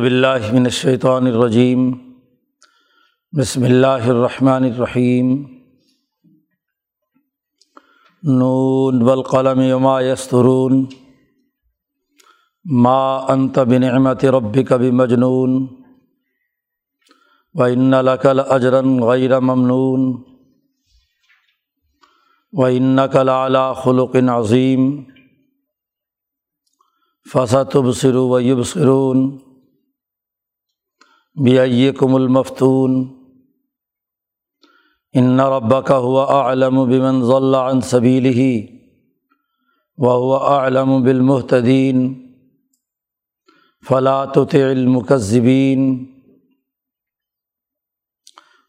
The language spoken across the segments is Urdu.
باللہ من الشیطان الرجیم۔ بسم اللہ الرحمن الرحیم۔ نون والقلم وما یسترون ما انت بنعمت ربک بمجنون۔ وإن لك لأجرا غیر ممنون۔ وإنك لعلى خلق عظیم۔ فصت بصر و یبصرون بیکم المفتون ان ربک هو اعلم بمن ضل عن سبیله وهو اعلم بالمحتدین فلا تطع المكذبين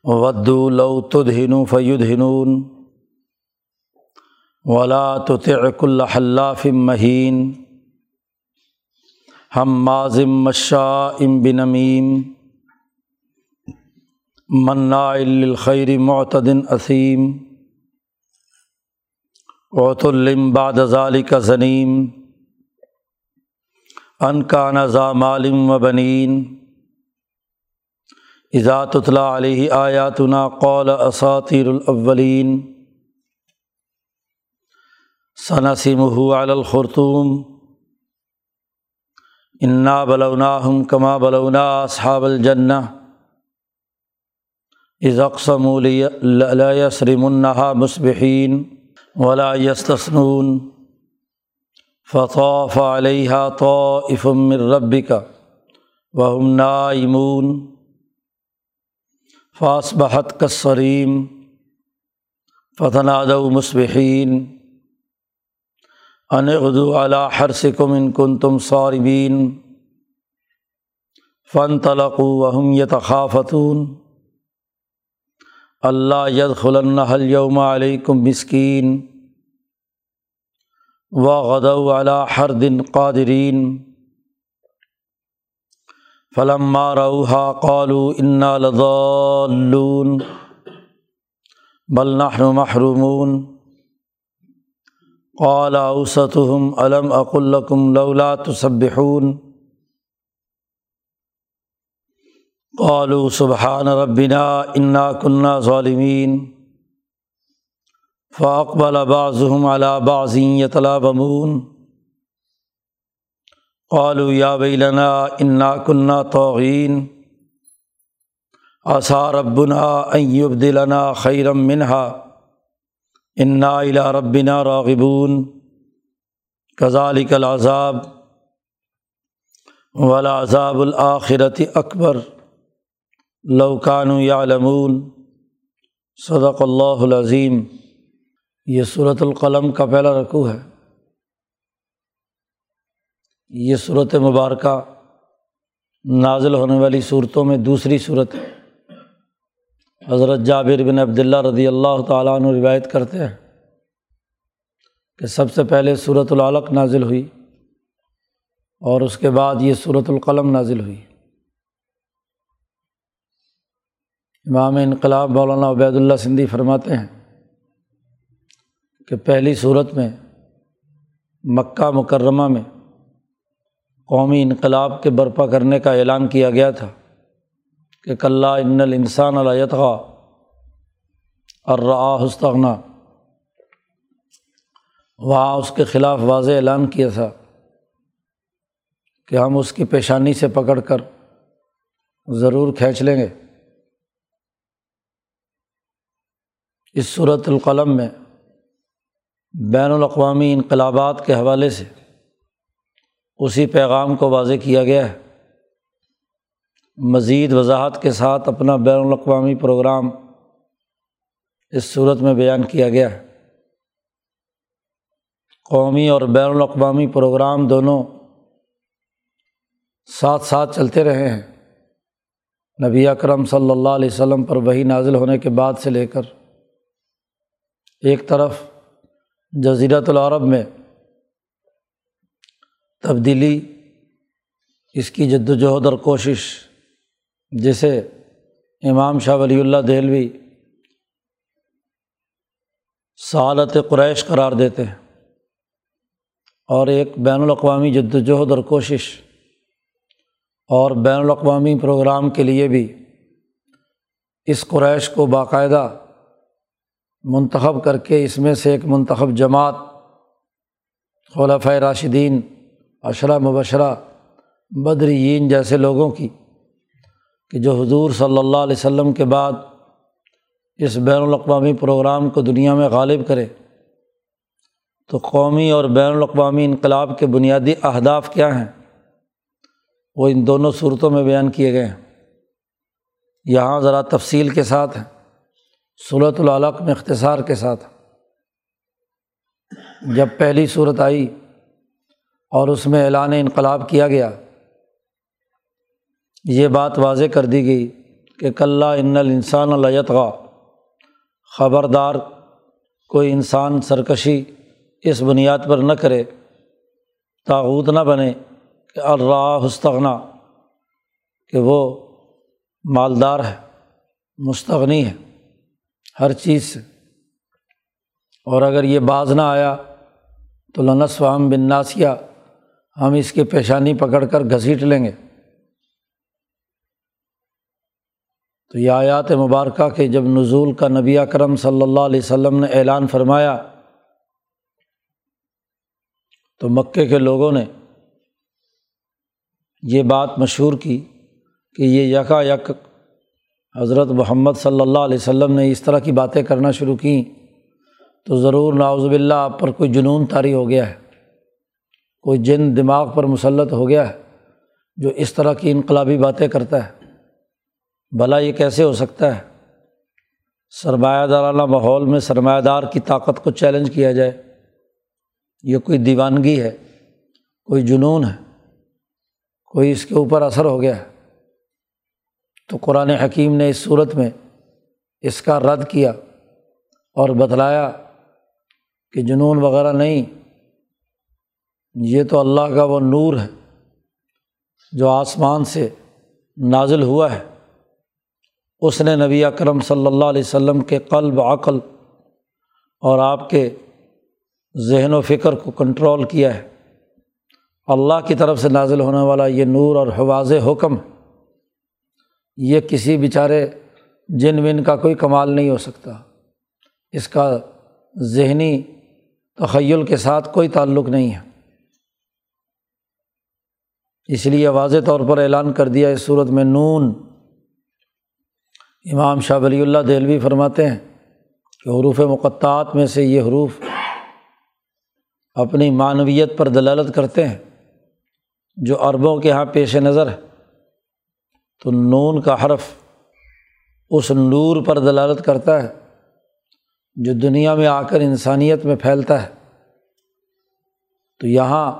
ودوا لو تدهنوا فيدهنون ولا تطع كل حلاف مهين ہم ماضم مشا ام بنمیم منا الخیر معتدن اسیم اوت الباد ظالی کا ضنیم ان کا نظا مالم و بنین اضاط اطلاع علیہ آیاتنا قول اساطیر الاولین ثنسم الخرطوم انا بلونا ہم کما بلونا صحاب الجنّ ازقسم یسرم النحا مصبحین ولا یستسنون فطوف علیہ طوف من ربک وهم نائمون فاصبحت کسریم فتنادو مصبحین ان اردو علا حرسکم ان کن تم صاربین فن تلقو وہم یتخافتون اللہ ید خلن یوم علیکم مسکین و غدو علا ہر دن قادرین فلم روحا قالو انا لضالون. بل نحن محرومون. قال اوسطهم علم اقلکم لولا تصبحون قالوا سبحان ربنا انا كنا ظالمين فاقبل بعضهم على بعض يتلاومون قالوا يا ويلنا انا كنا طاغين۔ عسى ربنا ان يبدلنا خيرا منها۔ انا الا ربنا راغبون۔ کزالک العذاب ولاذاب الآخرت اکبر لوکان یعلمون صدق اللہ العظیم یہ صورت القلم کا پہلا رقو ہے۔ یہ صورت مبارکہ نازل ہونے والی صورتوں میں دوسری صورت ہے۔ حضرت جابر بن عبداللہ رضی اللہ تعالیٰ عنہ روایت کرتے ہیں کہ سب سے پہلے صورت العلق نازل ہوئی اور اس کے بعد یہ صورت القلم نازل ہوئی۔ امام انقلاب مولانا عبید اللہ سندھی فرماتے ہیں کہ پہلی صورت میں مکہ مکرمہ میں قومی انقلاب کے برپا کرنے کا اعلان کیا گیا تھا۔ کہ کلّہ ان الانسان علیتغا الرآ حستغنا وہاں اس کے خلاف واضح اعلان کیا تھا کہ ہم اس کی پیشانی سے پکڑ کر ضرور کھینچ لیں گے۔ اس صورت القلم میں بین الاقوامی انقلابات کے حوالے سے اسی پیغام کو واضح کیا گیا ہے۔ مزید وضاحت کے ساتھ اپنا بین الاقوامی پروگرام اس صورت میں بیان کیا گیا ہے۔ قومی اور بین الاقوامی پروگرام دونوں ساتھ ساتھ چلتے رہے ہیں۔ نبی اکرم صلی اللہ علیہ وسلم پر وہی نازل ہونے کے بعد سے لے کر ایک طرف جزیرت العرب میں تبدیلی، اس کی جد وجہد اور کوشش جسے امام شاہ ولی اللہ دہلوی سعالت قریش قرار دیتے ہیں اور ایک بین الاقوامی جد وجہد اور کوشش اور بین الاقوامی پروگرام کے لیے بھی اس قریش کو باقاعدہ منتخب کر کے اس میں سے ایک منتخب جماعت خلف راشدین اشرا مبشرہ بدرین جیسے لوگوں کی کہ جو حضور صلی اللہ علیہ وسلم کے بعد اس بین الاقوامی پروگرام کو دنیا میں غالب کرے، تو قومی اور بین الاقوامی انقلاب کے بنیادی اہداف کیا ہیں؟ وہ ان دونوں صورتوں میں بیان کیے گئے ہیں۔ یہاں ذرا تفصیل کے ساتھ ہیں صورت العلق میں اختصار کے ساتھ جب پہلی صورت آئی اور اس میں اعلان انقلاب کیا گیا یہ بات واضح کر دی گئی کہ کلّہ ان الانسان التغا خبردار کوئی انسان سرکشی اس بنیاد پر نہ کرے تاوت نہ بنے کہ الراہ ہستغنا کہ وہ مالدار ہے، مستغنی ہے ہر چیز سے۔ اور اگر یہ باز نہ آیا تو لنس وام بن ناسیہ ہم اس کی پیشانی پکڑ کر گھسیٹ لیں گے۔ تو یہ آیات مبارکہ کے جب نزول کا نبی کرم صلی اللہ علیہ وسلم نے اعلان فرمایا تو مکے کے لوگوں نے یہ بات مشہور کی کہ یہ یکا یک حضرت محمد صلی اللہ علیہ وسلم نے اس طرح کی باتیں کرنا شروع کیں تو ضرور ناوز باللہ آپ پر کوئی جنون طاری ہو گیا ہے، کوئی جن دماغ پر مسلط ہو گیا ہے جو اس طرح کی انقلابی باتیں کرتا ہے۔ بھلا یہ کیسے ہو سکتا ہے؟ سرمایہ دارانہ ماحول میں سرمایہ دار کی طاقت کو چیلنج کیا جائے۔ یہ کوئی دیوانگی ہے، کوئی جنون ہے، کوئی اس کے اوپر اثر ہو گیا ہے۔ تو قرآن حکیم نے اس صورت میں اس کا رد کیا اور بتلایا کہ جنون وغیرہ نہیں، یہ تو اللہ کا وہ نور ہے جو آسمان سے نازل ہوا ہے۔ اس نے نبی اکرم صلی اللہ علیہ وسلم کے قلب عقل اور آپ کے ذہن و فکر کو کنٹرول کیا ہے۔ اللہ کی طرف سے نازل ہونے والا یہ نور اور حواز حکم، یہ کسی بیچارے جن ون کا کوئی کمال نہیں ہو سکتا۔ اس کا ذہنی تخیل کے ساتھ کوئی تعلق نہیں ہے۔ اس لیے واضح طور پر اعلان کر دیا اس صورت میں نون۔ امام شاہ ولی اللہ دہلوی فرماتے ہیں کہ حروف مقطعات میں سے یہ حروف اپنی معنویت پر دلالت کرتے ہیں، جو عربوں کے یہاں پیش نظر ہے۔ تو نون کا حرف اس نور پر دلالت کرتا ہے جو دنیا میں آ کر انسانیت میں پھیلتا ہے۔ تو یہاں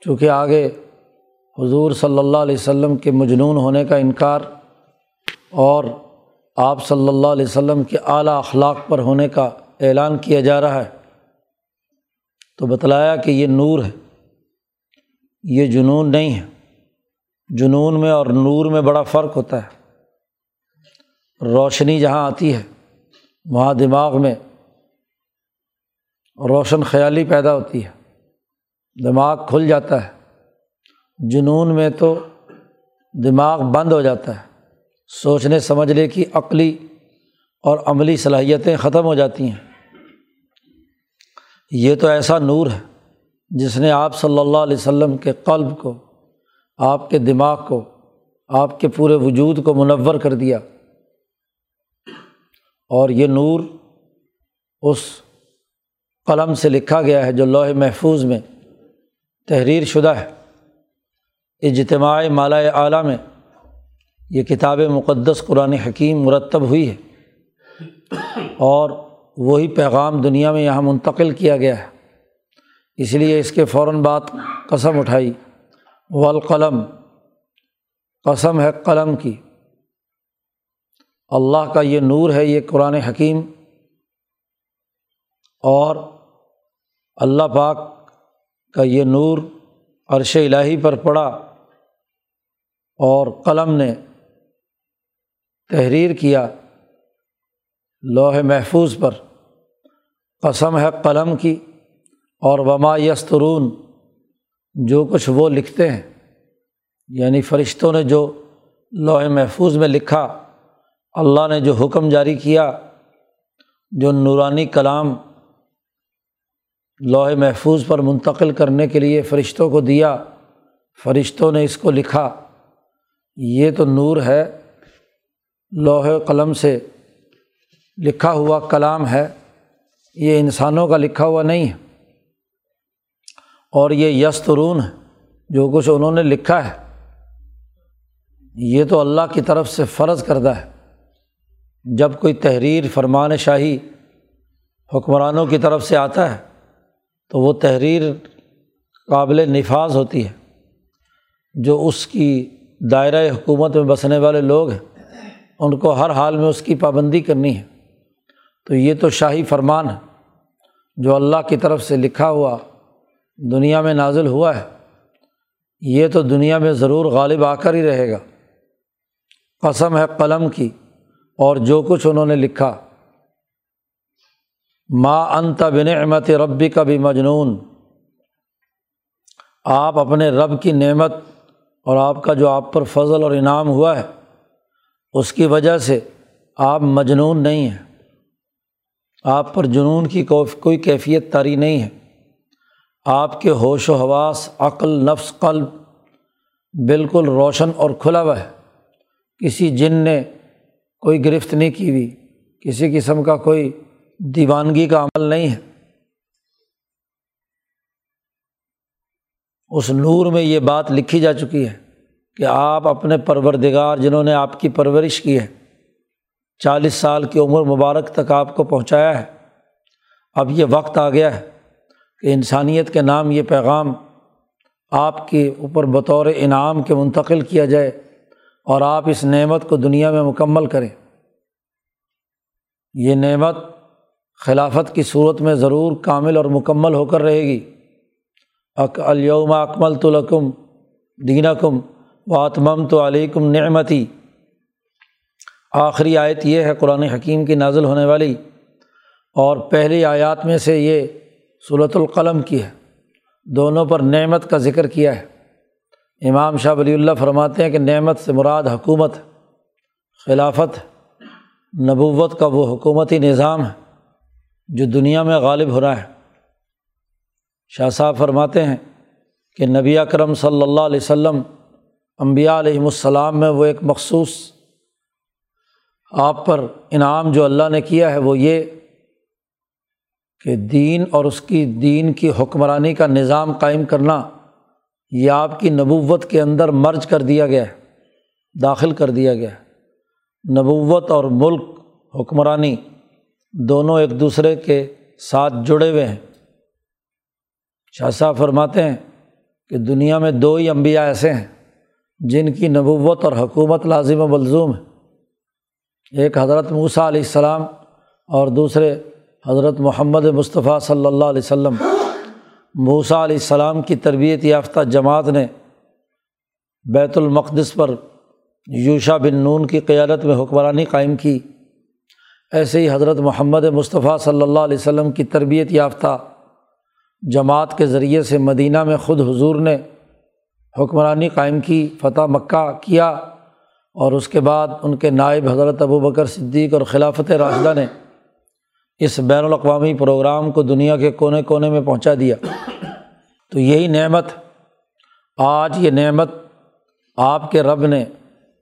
چونکہ آگے حضور صلی اللہ علیہ وسلم کے مجنون ہونے کا انکار اور آپ صلی اللہ علیہ وسلم کے اعلیٰ اخلاق پر ہونے کا اعلان کیا جا رہا ہے تو بتلایا کہ یہ نور ہے، یہ جنون نہیں ہے۔ جنون میں اور نور میں بڑا فرق ہوتا ہے۔ روشنی جہاں آتی ہے، وہاں دماغ میں روشن خیالی پیدا ہوتی ہے، دماغ کھل جاتا ہے۔ جنون میں تو دماغ بند ہو جاتا ہے۔ سوچنے سمجھنے کی عقلی اور عملی صلاحیتیں ختم ہو جاتی ہیں۔ یہ تو ایسا نور ہے جس نے آپ صلی اللہ علیہ وسلم کے قلب کو، آپ کے دماغ کو، آپ کے پورے وجود کو منور کر دیا۔ اور یہ نور اس قلم سے لکھا گیا ہے جو لوہے محفوظ میں تحریر شدہ ہے۔ اجتماعی مالا اعلیٰ میں یہ کتاب مقدس قرآن حکیم مرتب ہوئی ہے اور وہی پیغام دنیا میں یہاں منتقل کیا گیا ہے۔ اس لیے اس کے فوراً بعد قسم اٹھائی۔ والقلم، قسم ہے قلم کی۔ اللہ کا یہ نور ہے، یہ قرآن حکیم۔ اور اللہ پاک کا یہ نور عرش الٰہی پر پڑا اور قلم نے تحریر کیا لوہ محفوظ پر، قسم ہے قلم کی، اور وما یسترون، جو کچھ وہ لکھتے ہیں یعنی فرشتوں نے جو لوہے محفوظ میں لکھا، اللہ نے جو حکم جاری کیا، جو نورانی کلام لوہے محفوظ پر منتقل کرنے کے لیے فرشتوں کو دیا، فرشتوں نے اس کو لکھا، یہ تو نور ہے لوہے قلم سے لکھا ہوا کلام ہے۔ یہ انسانوں کا لکھا ہوا نہیں ہے۔ اور یہ یسترون ہے، جو کچھ انہوں نے لکھا ہے۔ یہ تو اللہ کی طرف سے فرض کردہ ہے۔ جب کوئی تحریر فرمان شاہی حکمرانوں کی طرف سے آتا ہے، تو وہ تحریر قابل نفاذ ہوتی ہے۔ جو اس کی دائرۂ حکومت میں بسنے والے لوگ ہیں۔ ان کو ہر حال میں اس کی پابندی کرنی ہے۔ تو یہ تو شاہی فرمان ہے جو اللہ کی طرف سے لکھا ہوا دنیا میں نازل ہوا ہے۔ یہ تو دنیا میں ضرور غالب آ کر ہی رہے گا۔ قسم ہے قلم کی اور جو کچھ انہوں نے لکھا۔ ما انت بنعمت ربی کا بھی مجنون آپ اپنے رب کی نعمت اور آپ کا جو آپ پر فضل اور انعام ہوا ہے۔ اس کی وجہ سے آپ مجنون نہیں ہیں۔ آپ پر جنون کی کوئی کیفیت تاری نہیں ہے۔ آپ کے ہوش و حواس، عقل، نفس، قلب بالکل روشن اور کھلا ہوا ہے۔ کسی جن نے کوئی گرفت نہیں کی ہوئی۔ کسی قسم کا کوئی دیوانگی کا عمل نہیں ہے۔ اس نور میں یہ بات لکھی جا چکی ہے۔ کہ آپ اپنے پروردگار جنہوں نے آپ کی پرورش کی ہے، چالیس سال کی عمر مبارک تک آپ کو پہنچایا ہے۔ اب یہ وقت آ گیا ہے کہ انسانیت کے نام یہ پیغام آپ کے اوپر بطور انعام کے منتقل کیا جائے اور آپ اس نعمت کو دنیا میں مکمل کریں۔ یہ نعمت خلافت کی صورت میں ضرور کامل اور مکمل ہو کر رہے گی۔ اک الوم اکمل تو لکم دین تو علیکم نعمتی۔ آخری آیت یہ ہے قرآن حکیم کی نازل ہونے والی۔ اور پہلی آیات میں سے یہ صورت القلم کی ہے۔ دونوں پر نعمت کا ذکر کیا ہے۔ امام شاہ ولی اللہ فرماتے ہیں کہ نعمت سے مراد حکومت خلافت، نبوت کا وہ حکومتی نظام ہے جو دنیا میں غالب ہو رہا ہے۔ شاہ صاحب فرماتے ہیں کہ نبی اکرم صلی اللہ علیہ وسلم امبیا علیہم السلام میں وہ ایک مخصوص آپ پر انعام جو اللہ نے کیا ہے وہ یہ کہ دین اور اس کی دین کی حکمرانی کا نظام قائم کرنا یہ آپ کی نبوت کے اندر مرج کر دیا گیا ہے، داخل کر دیا گیا ہے۔ نبوت اور ملک، حکمرانی دونوں ایک دوسرے کے ساتھ جڑے ہوئے ہیں۔ شاہ صاحب فرماتے ہیں کہ دنیا میں دو ہی انبیاء ایسے ہیں۔ جن کی نبوت اور حکومت لازم و ملزوم ہے۔ ایک حضرت موسیٰ علیہ السلام اور دوسرے حضرت محمد مصطفیٰ صلی اللہ علیہ وسلم۔ موسیٰ علیہ السلام کی تربیت یافتہ جماعت نے بیت المقدس پر یوشا بن نون کی قیادت میں حکمرانی قائم کی۔ ایسے ہی حضرت محمد مصطفیٰ صلی اللہ علیہ وسلم کی تربیت یافتہ جماعت کے ذریعے سے مدینہ میں خود حضور نے حکمرانی قائم کی، فتح مکہ کیا اور اس کے بعد ان کے نائب حضرت ابو بکر صدیق اور خلافت راشدہ نے اس بین الاقوامی پروگرام کو دنیا کے کونے کونے میں پہنچا دیا۔ تو یہی نعمت، آج یہ نعمت آپ کے رب نے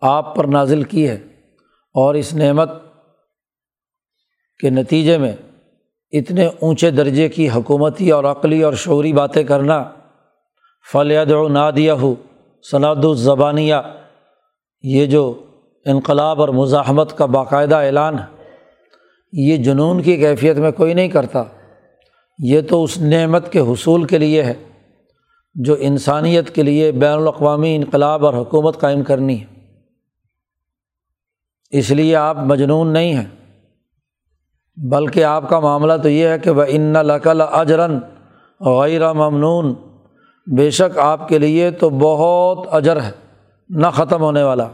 آپ پر نازل کی ہے اور اس نعمت کے نتیجے میں اتنے اونچے درجے کی حکومتی اور عقلی اور شعوری باتیں کرنا فلید و نادیہ ہو الزبانیہ یہ جو انقلاب اور مزاحمت کا باقاعدہ اعلان ہے، یہ جنون کی کیفیت میں کوئی نہیں کرتا۔ یہ تو اس نعمت کے حصول کے لیے ہے، جو انسانیت کے لیے بین الاقوامی انقلاب اور حکومت قائم کرنی ہے۔ اس لیے آپ مجنون نہیں ہیں، بلکہ آپ کا معاملہ تو یہ ہے کہ وہ ان لقل اجرن غیر ممنون۔ بے شک آپ کے لیے تو بہت اجر ہے، نہ ختم ہونے والا۔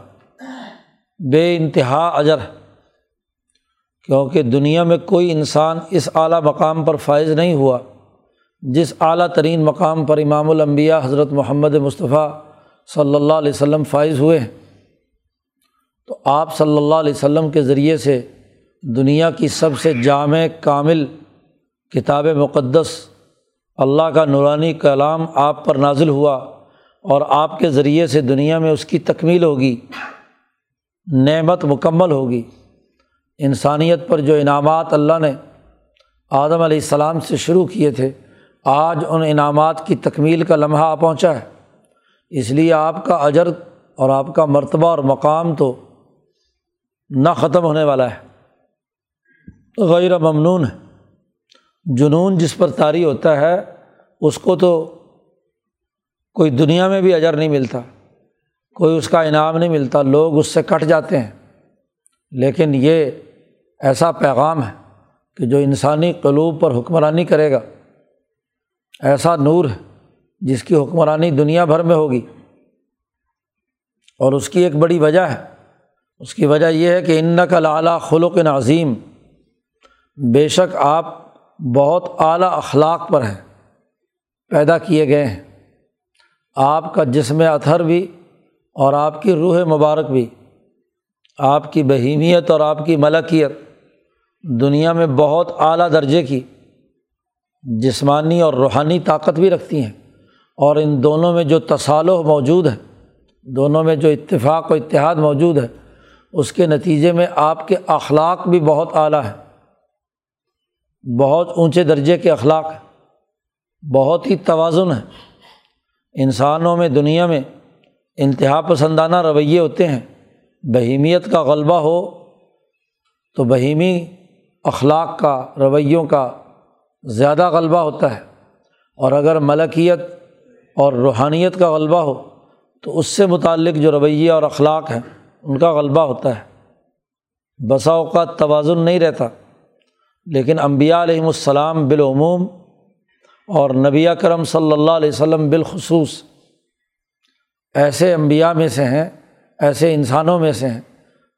بے انتہا اجر ہے، کیونکہ دنیا میں کوئی انسان اس اعلیٰ مقام پر فائز نہیں ہوا، جس اعلیٰ ترین مقام پر امام الانبیاء حضرت محمد مصطفیٰ صلی اللہ علیہ وسلم فائز ہوئے۔ ہیں تو آپ صلی اللہ علیہ وسلم کے ذریعے سے دنیا کی سب سے جامع کامل کتاب مقدس اللہ کا نورانی کلام آپ پر نازل ہوا اور آپ کے ذریعے سے دنیا میں اس کی تکمیل ہوگی، نعمت مکمل ہوگی۔ انسانیت پر جو انعامات اللہ نے آدم علیہ السلام سے شروع کیے تھے، آج ان انعامات کی تکمیل کا لمحہ پہنچا ہے۔ اس لیے آپ کا اجر اور آپ کا مرتبہ اور مقام تو نہ ختم ہونے والا ہے۔ غیر ممنون ہے۔ جنون جس پر طاری ہوتا ہے، اس کو تو کوئی دنیا میں بھی اجر نہیں ملتا، کوئی اس کا انعام نہیں ملتا، لوگ اس سے کٹ جاتے ہیں۔ لیکن یہ ایسا پیغام ہے کہ جو انسانی قلوب پر حکمرانی کرے گا۔ ایسا نور ہے جس کی حکمرانی دنیا بھر میں ہوگی۔ اور اس کی ایک بڑی وجہ ہے۔ اس کی وجہ یہ ہے کہ ان کا لعلیٰ خلق نظیم بے شک آپ بہت اعلیٰ اخلاق پر ہیں، پیدا کیے گئے ہیں۔ آپ کا جسم اطہر بھی اور آپ کی روح مبارک بھی، آپ کی بہیمیت اور آپ کی ملکیت دنیا میں بہت اعلیٰ درجے کی جسمانی اور روحانی طاقت بھی رکھتی ہیں۔ اور ان دونوں میں جو تصالح موجود ہے دونوں میں جو اتفاق و اتحاد موجود ہے اس کے نتیجے میں آپ کے اخلاق بھی بہت اعلیٰ ہے بہت اونچے درجے کے اخلاق ہیں، بہت ہی توازن ہے انسانوں میں، دنیا میں انتہا پسندانہ رویے ہوتے ہیں۔ بہیمیت کا غلبہ ہو تو بہیمی اخلاق کا، رویوں کا زیادہ غلبہ ہوتا ہے۔ اور اگر ملکیت اور روحانیت کا غلبہ ہو تو اس سے متعلق جو رویے اور اخلاق ہیں، ان کا غلبہ ہوتا ہے۔ بسا اوقات توازن نہیں رہتا۔ لیکن امبیا علیہم السلام بالعموم اور نبی کرم صلی اللہ علیہ وسلم بالخصوص ایسے انبیاء میں سے ہیں، ایسے انسانوں میں سے ہیں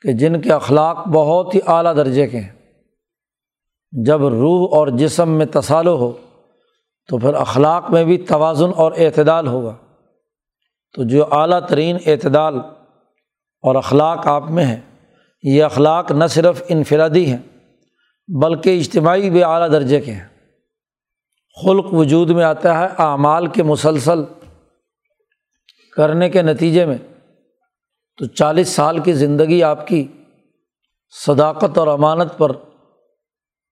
کہ جن کے اخلاق بہت ہی اعلیٰ درجے کے ہیں۔ جب روح اور جسم میں تصالو ہو تو پھر اخلاق میں بھی توازن اور اعتدال ہوگا۔ تو جو اعلیٰ ترین اعتدال اور اخلاق آپ میں ہیں، یہ اخلاق نہ صرف انفرادی ہیں بلکہ اجتماعی بھی اعلیٰ درجے کے ہیں۔ خلق وجود میں آتا ہے، اعمال کے مسلسل کرنے کے نتیجے میں۔ تو چالیس سال کی زندگی آپ کی صداقت اور امانت پر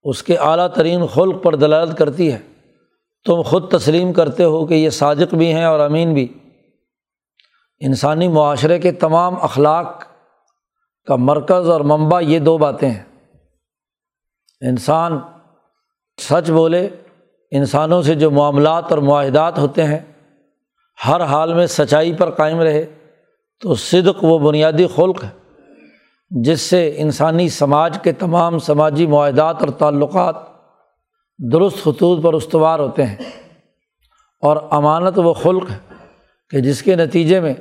اس کے اعلیٰ ترین خلق پر دلالت کرتی ہے۔ تم خود تسلیم کرتے ہو کہ یہ صادق بھی ہیں اور امین بھی۔ انسانی معاشرے کے تمام اخلاق کا مرکز اور منبع یہ دو باتیں ہیں۔ انسان سچ بولے، انسانوں سے جو معاملات اور معاہدات ہوتے ہیں، ہر حال میں سچائی پر قائم رہے، تو صدق وہ بنیادی خلق ہے، جس سے انسانی سماج کے تمام سماجی معاہدات اور تعلقات درست خطوط پر استوار ہوتے ہیں۔ اور امانت و خلق ہے کہ جس کے نتیجے میں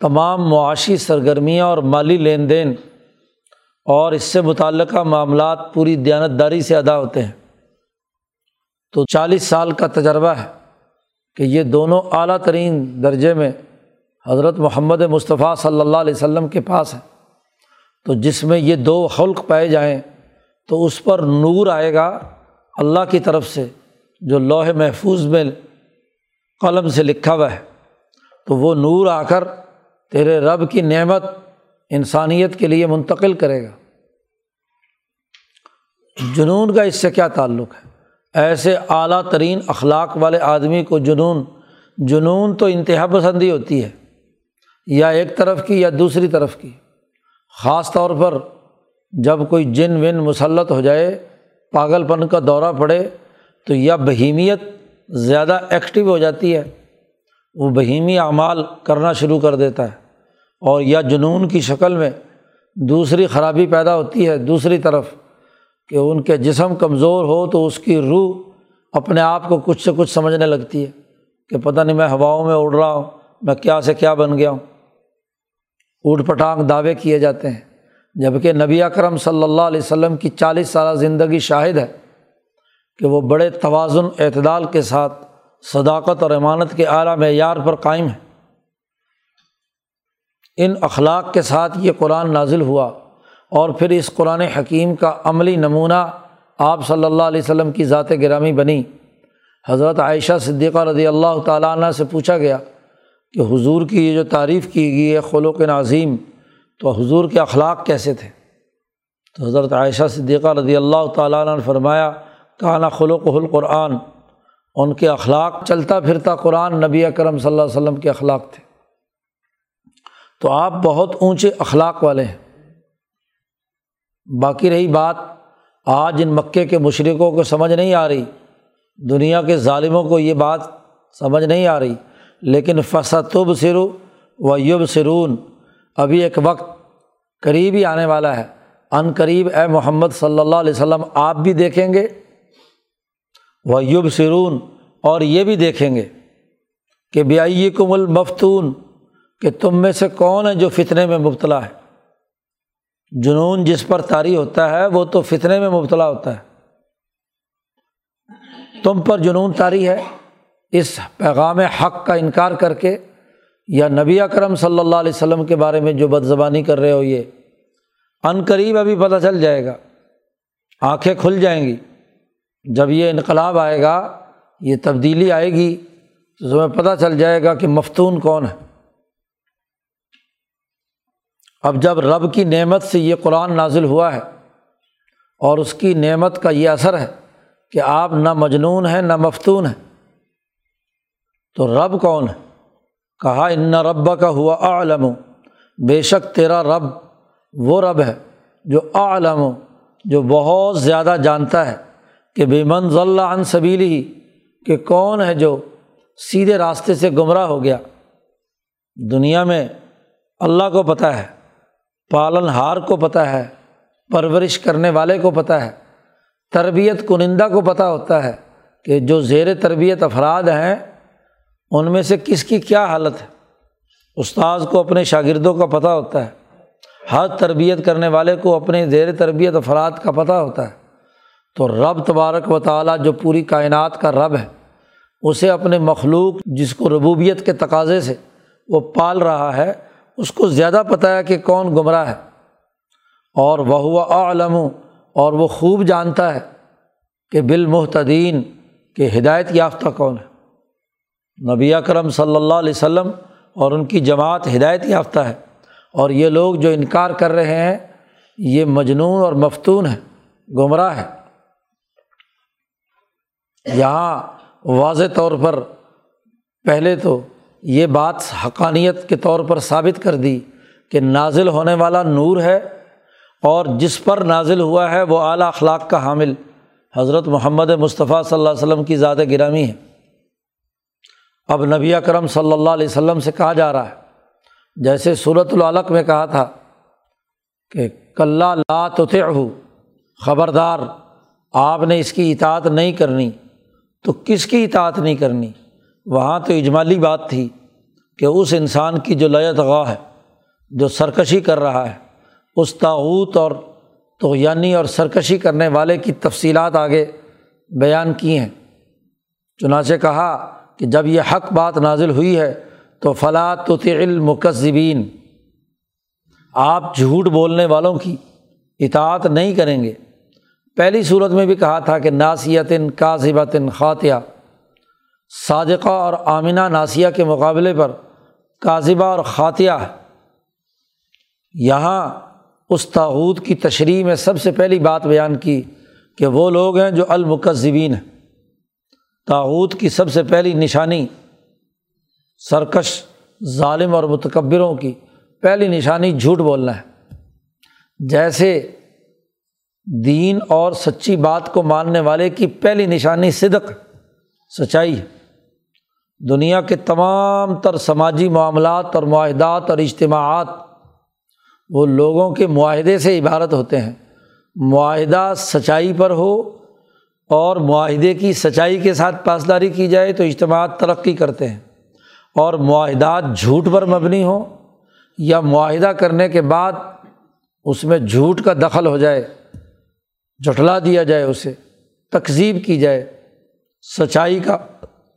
تمام معاشی سرگرمیاں اور مالی لین دین اور اس سے متعلقہ معاملات پوری دیانتداری سے ادا ہوتے ہیں۔ تو چالیس سال کا تجربہ ہے کہ یہ دونوں اعلیٰ ترین درجے میں حضرت محمد مصطفیٰ صلی اللہ علیہ وسلم کے پاس ہے تو جس میں یہ دو خلق پائے جائیں تو اس پر نور آئے گا اللہ کی طرف سے، جو لوہے محفوظ میں قلم سے لکھا ہوا ہے۔ تو وہ نور آ کر تیرے رب کی نعمت انسانیت کے لیے منتقل کرے گا۔ جنون کا اس سے کیا تعلق ہے؟ ایسے اعلیٰ ترین اخلاق والے آدمی کو جنون جنون تو انتہا پسندی ہوتی ہے، یا ایک طرف کی یا دوسری طرف کی۔ خاص طور پر جب کوئی جن ون مسلط ہو جائے، پاگل پن کا دورہ پڑے، تو یا بہیمیت زیادہ ایکٹیو ہو جاتی ہے، وہ بہیمی اعمال کرنا شروع کر دیتا ہے۔ اور یا جنون کی شکل میں دوسری خرابی پیدا ہوتی ہے دوسری طرف کہ ان کے جسم کمزور ہو تو اس کی روح اپنے آپ کو کچھ سے کچھ سمجھنے لگتی ہے کہ پتہ نہیں میں ہواؤں میں اڑ رہا ہوں، میں کیا سے کیا بن گیا ہوں۔ اوٹ پٹانگ دعوے کیے جاتے ہیں جبکہ نبی اکرم صلی اللہ علیہ وسلم کی چالیس سالہ زندگی شاہد ہے کہ وہ بڑے توازن، اعتدال کے ساتھ صداقت اور امانت کے اعلیٰ معیار پر قائم ہے۔ ان اخلاق کے ساتھ یہ قرآن نازل ہوا اور پھر اس قرآن حکیم کا عملی نمونہ آپ صلی اللہ علیہ وسلم کی ذات گرامی بنی۔ حضرت عائشہ صدیقہ رضی اللہ تعالیٰ عنہ سے پوچھا گیا کہ حضور کی یہ جو تعریف کی گئی ہے خلوق نظیم تو حضور کے اخلاق کیسے تھے؟ تو حضرت عائشہ صدیقہ رضی اللہ تعالیٰ عنہ نے فرمایا، کانا خلوق القرآن، ان کے اخلاق چلتا پھرتا قرآن نبی اکرم صلی اللہ علیہ وسلم کے اخلاق تھے۔ تو آپ بہت اونچے اخلاق والے ہیں۔ باقی رہی بات، آج ان مکے کے مشرقوں کو سمجھ نہیں آ رہی، دنیا کے ظالموں کو یہ بات سمجھ نہیں آ رہی۔ لیکن فصتب سرو و یب سرون ابھی ایک وقت قریب ہی آنے والا ہے۔ ان قریب اے محمد صلی اللہ علیہ وسلم، آپ بھی دیکھیں گے۔ وہ یب سرون اور یہ بھی دیکھیں گے کہ بیائی کم المفتون کہ تم میں سے کون ہے جو فتنے میں مبتلا ہے؟ جنون جس پر طاری ہوتا ہے، وہ تو فتنے میں مبتلا ہوتا ہے۔ تم پر جنون طاری ہے۔ اس پیغام حق کا انکار کر کے یا نبی اکرم صلی اللہ علیہ وسلم کے بارے میں جو بد زبانی کر رہے ہو یہ عن قریب ابھی پتہ چل جائے گا۔ آنکھیں کھل جائیں گی۔ جب یہ انقلاب آئے گا، یہ تبدیلی آئے گی، تو تمہیں پتہ چل جائے گا کہ مفتون کون ہے۔ اب جب رب کی نعمت سے یہ قرآن نازل ہوا ہے اور اس کی نعمت کا یہ اثر ہے کہ آپ نہ مجنون ہیں، نہ مفتون ہیں، تو رب کون ہے؟ کہا، ان رب کا ہوا عالم بے شک تیرا رب وہ رب ہے جو عالم جو بہت زیادہ جانتا ہے کہ بے من ضلع عن سبیلی ہی کہ کون ہے جو سیدھے راستے سے گمراہ ہو گیا۔ دنیا میں اللہ کو پتہ ہے۔ پالن ہار کو پتہ ہے، پرورش کرنے والے کو پتہ ہے، تربیت کنندہ کو پتہ ہوتا ہے کہ جو زیر تربیت افراد ہیں، ان میں سے کس کی کیا حالت ہے؟ استاذ کو اپنے شاگردوں کا پتہ ہوتا ہے، ہر تربیت کرنے والے کو اپنے زیر تربیت افراد کا پتہ ہوتا ہے۔ تو رب تبارک و تعالیٰ جو پوری کائنات کا رب ہے، اسے اپنے مخلوق جس کو ربوبیت کے تقاضے سے وہ پال رہا ہے اس کو زیادہ پتہ ہے کہ کون گمراہ ہے اور وہ عالم اور وہ خوب جانتا ہے کہ بالمحتدین کہ ہدایت یافتہ کون ہے۔ نبی کرم صلی اللہ علیہ وسلم اور ان کی جماعت ہدایت یافتہ ہے اور یہ لوگ جو انکار کر رہے ہیں، یہ مجنون اور مفتون ہے گمراہ ہے یہاں واضح طور پر پہلے تو یہ بات حقانیت کے طور پر ثابت کر دی کہ نازل ہونے والا نور ہے اور جس پر نازل ہوا ہے وہ اعلیٰ اخلاق کا حامل۔ حضرت محمد مصطفیٰ صلی اللہ علیہ وسلم کی ذات گرامی ہے۔ اب نبی اکرم صلی اللہ علیہ وسلم سے کہا جا رہا ہے۔ جیسے صورت العلق میں کہا تھا کہ کلّہ لا ہو خبردار، آپ نے اس کی اطاعت نہیں کرنی تو کس کی اطاعت نہیں کرنی؟ وہاں تو اجمالی بات تھی کہ اس انسان کی جو لیت غاہ ہے، جو سرکشی کر رہا ہے، اس تاوت اور توغیانی اور سرکشی کرنے والے کی تفصیلات آگے بیان کی ہیں۔ چنانچہ کہا کہ جب یہ حق بات نازل ہوئی ہے تو فلاں تو المکذبین۔ آپ جھوٹ بولنے والوں کی اطاعت نہیں کریں گے۔ پہلی صورت میں بھی کہا تھا کہ ناسیتن کاذبتن خاتیہ صادقہ اور آمینہ ناسیہ کے مقابلے پر کاذبہ اور خاتیہ ہے۔ یہاں اس تاوت کی تشریح میں سب سے پہلی بات بیان کی کہ وہ لوگ ہیں جو المکذبین ہیں۔ تاوت کی سب سے پہلی نشانی سرکش، ظالم اور متکبروں کی پہلی نشانی جھوٹ بولنا ہے۔ جیسے دین اور سچی بات کو ماننے والے کی پہلی نشانی صدق، سچائی ہے۔ دنیا کے تمام تر سماجی معاملات اور معاہدات اور اجتماعات، وہ لوگوں کے معاہدے سے عبارت ہوتے ہیں۔ معاہدہ سچائی پر ہو اور معاہدے کی سچائی کے ساتھ پاسداری کی جائے تو اجتماعات ترقی کرتے ہیں۔ اور معاہدات جھوٹ پر مبنی ہوں یا معاہدہ کرنے کے بعد اس میں جھوٹ کا دخل ہو جائے، جھٹلا دیا جائے اسے تقزیب کی جائے، سچائی کا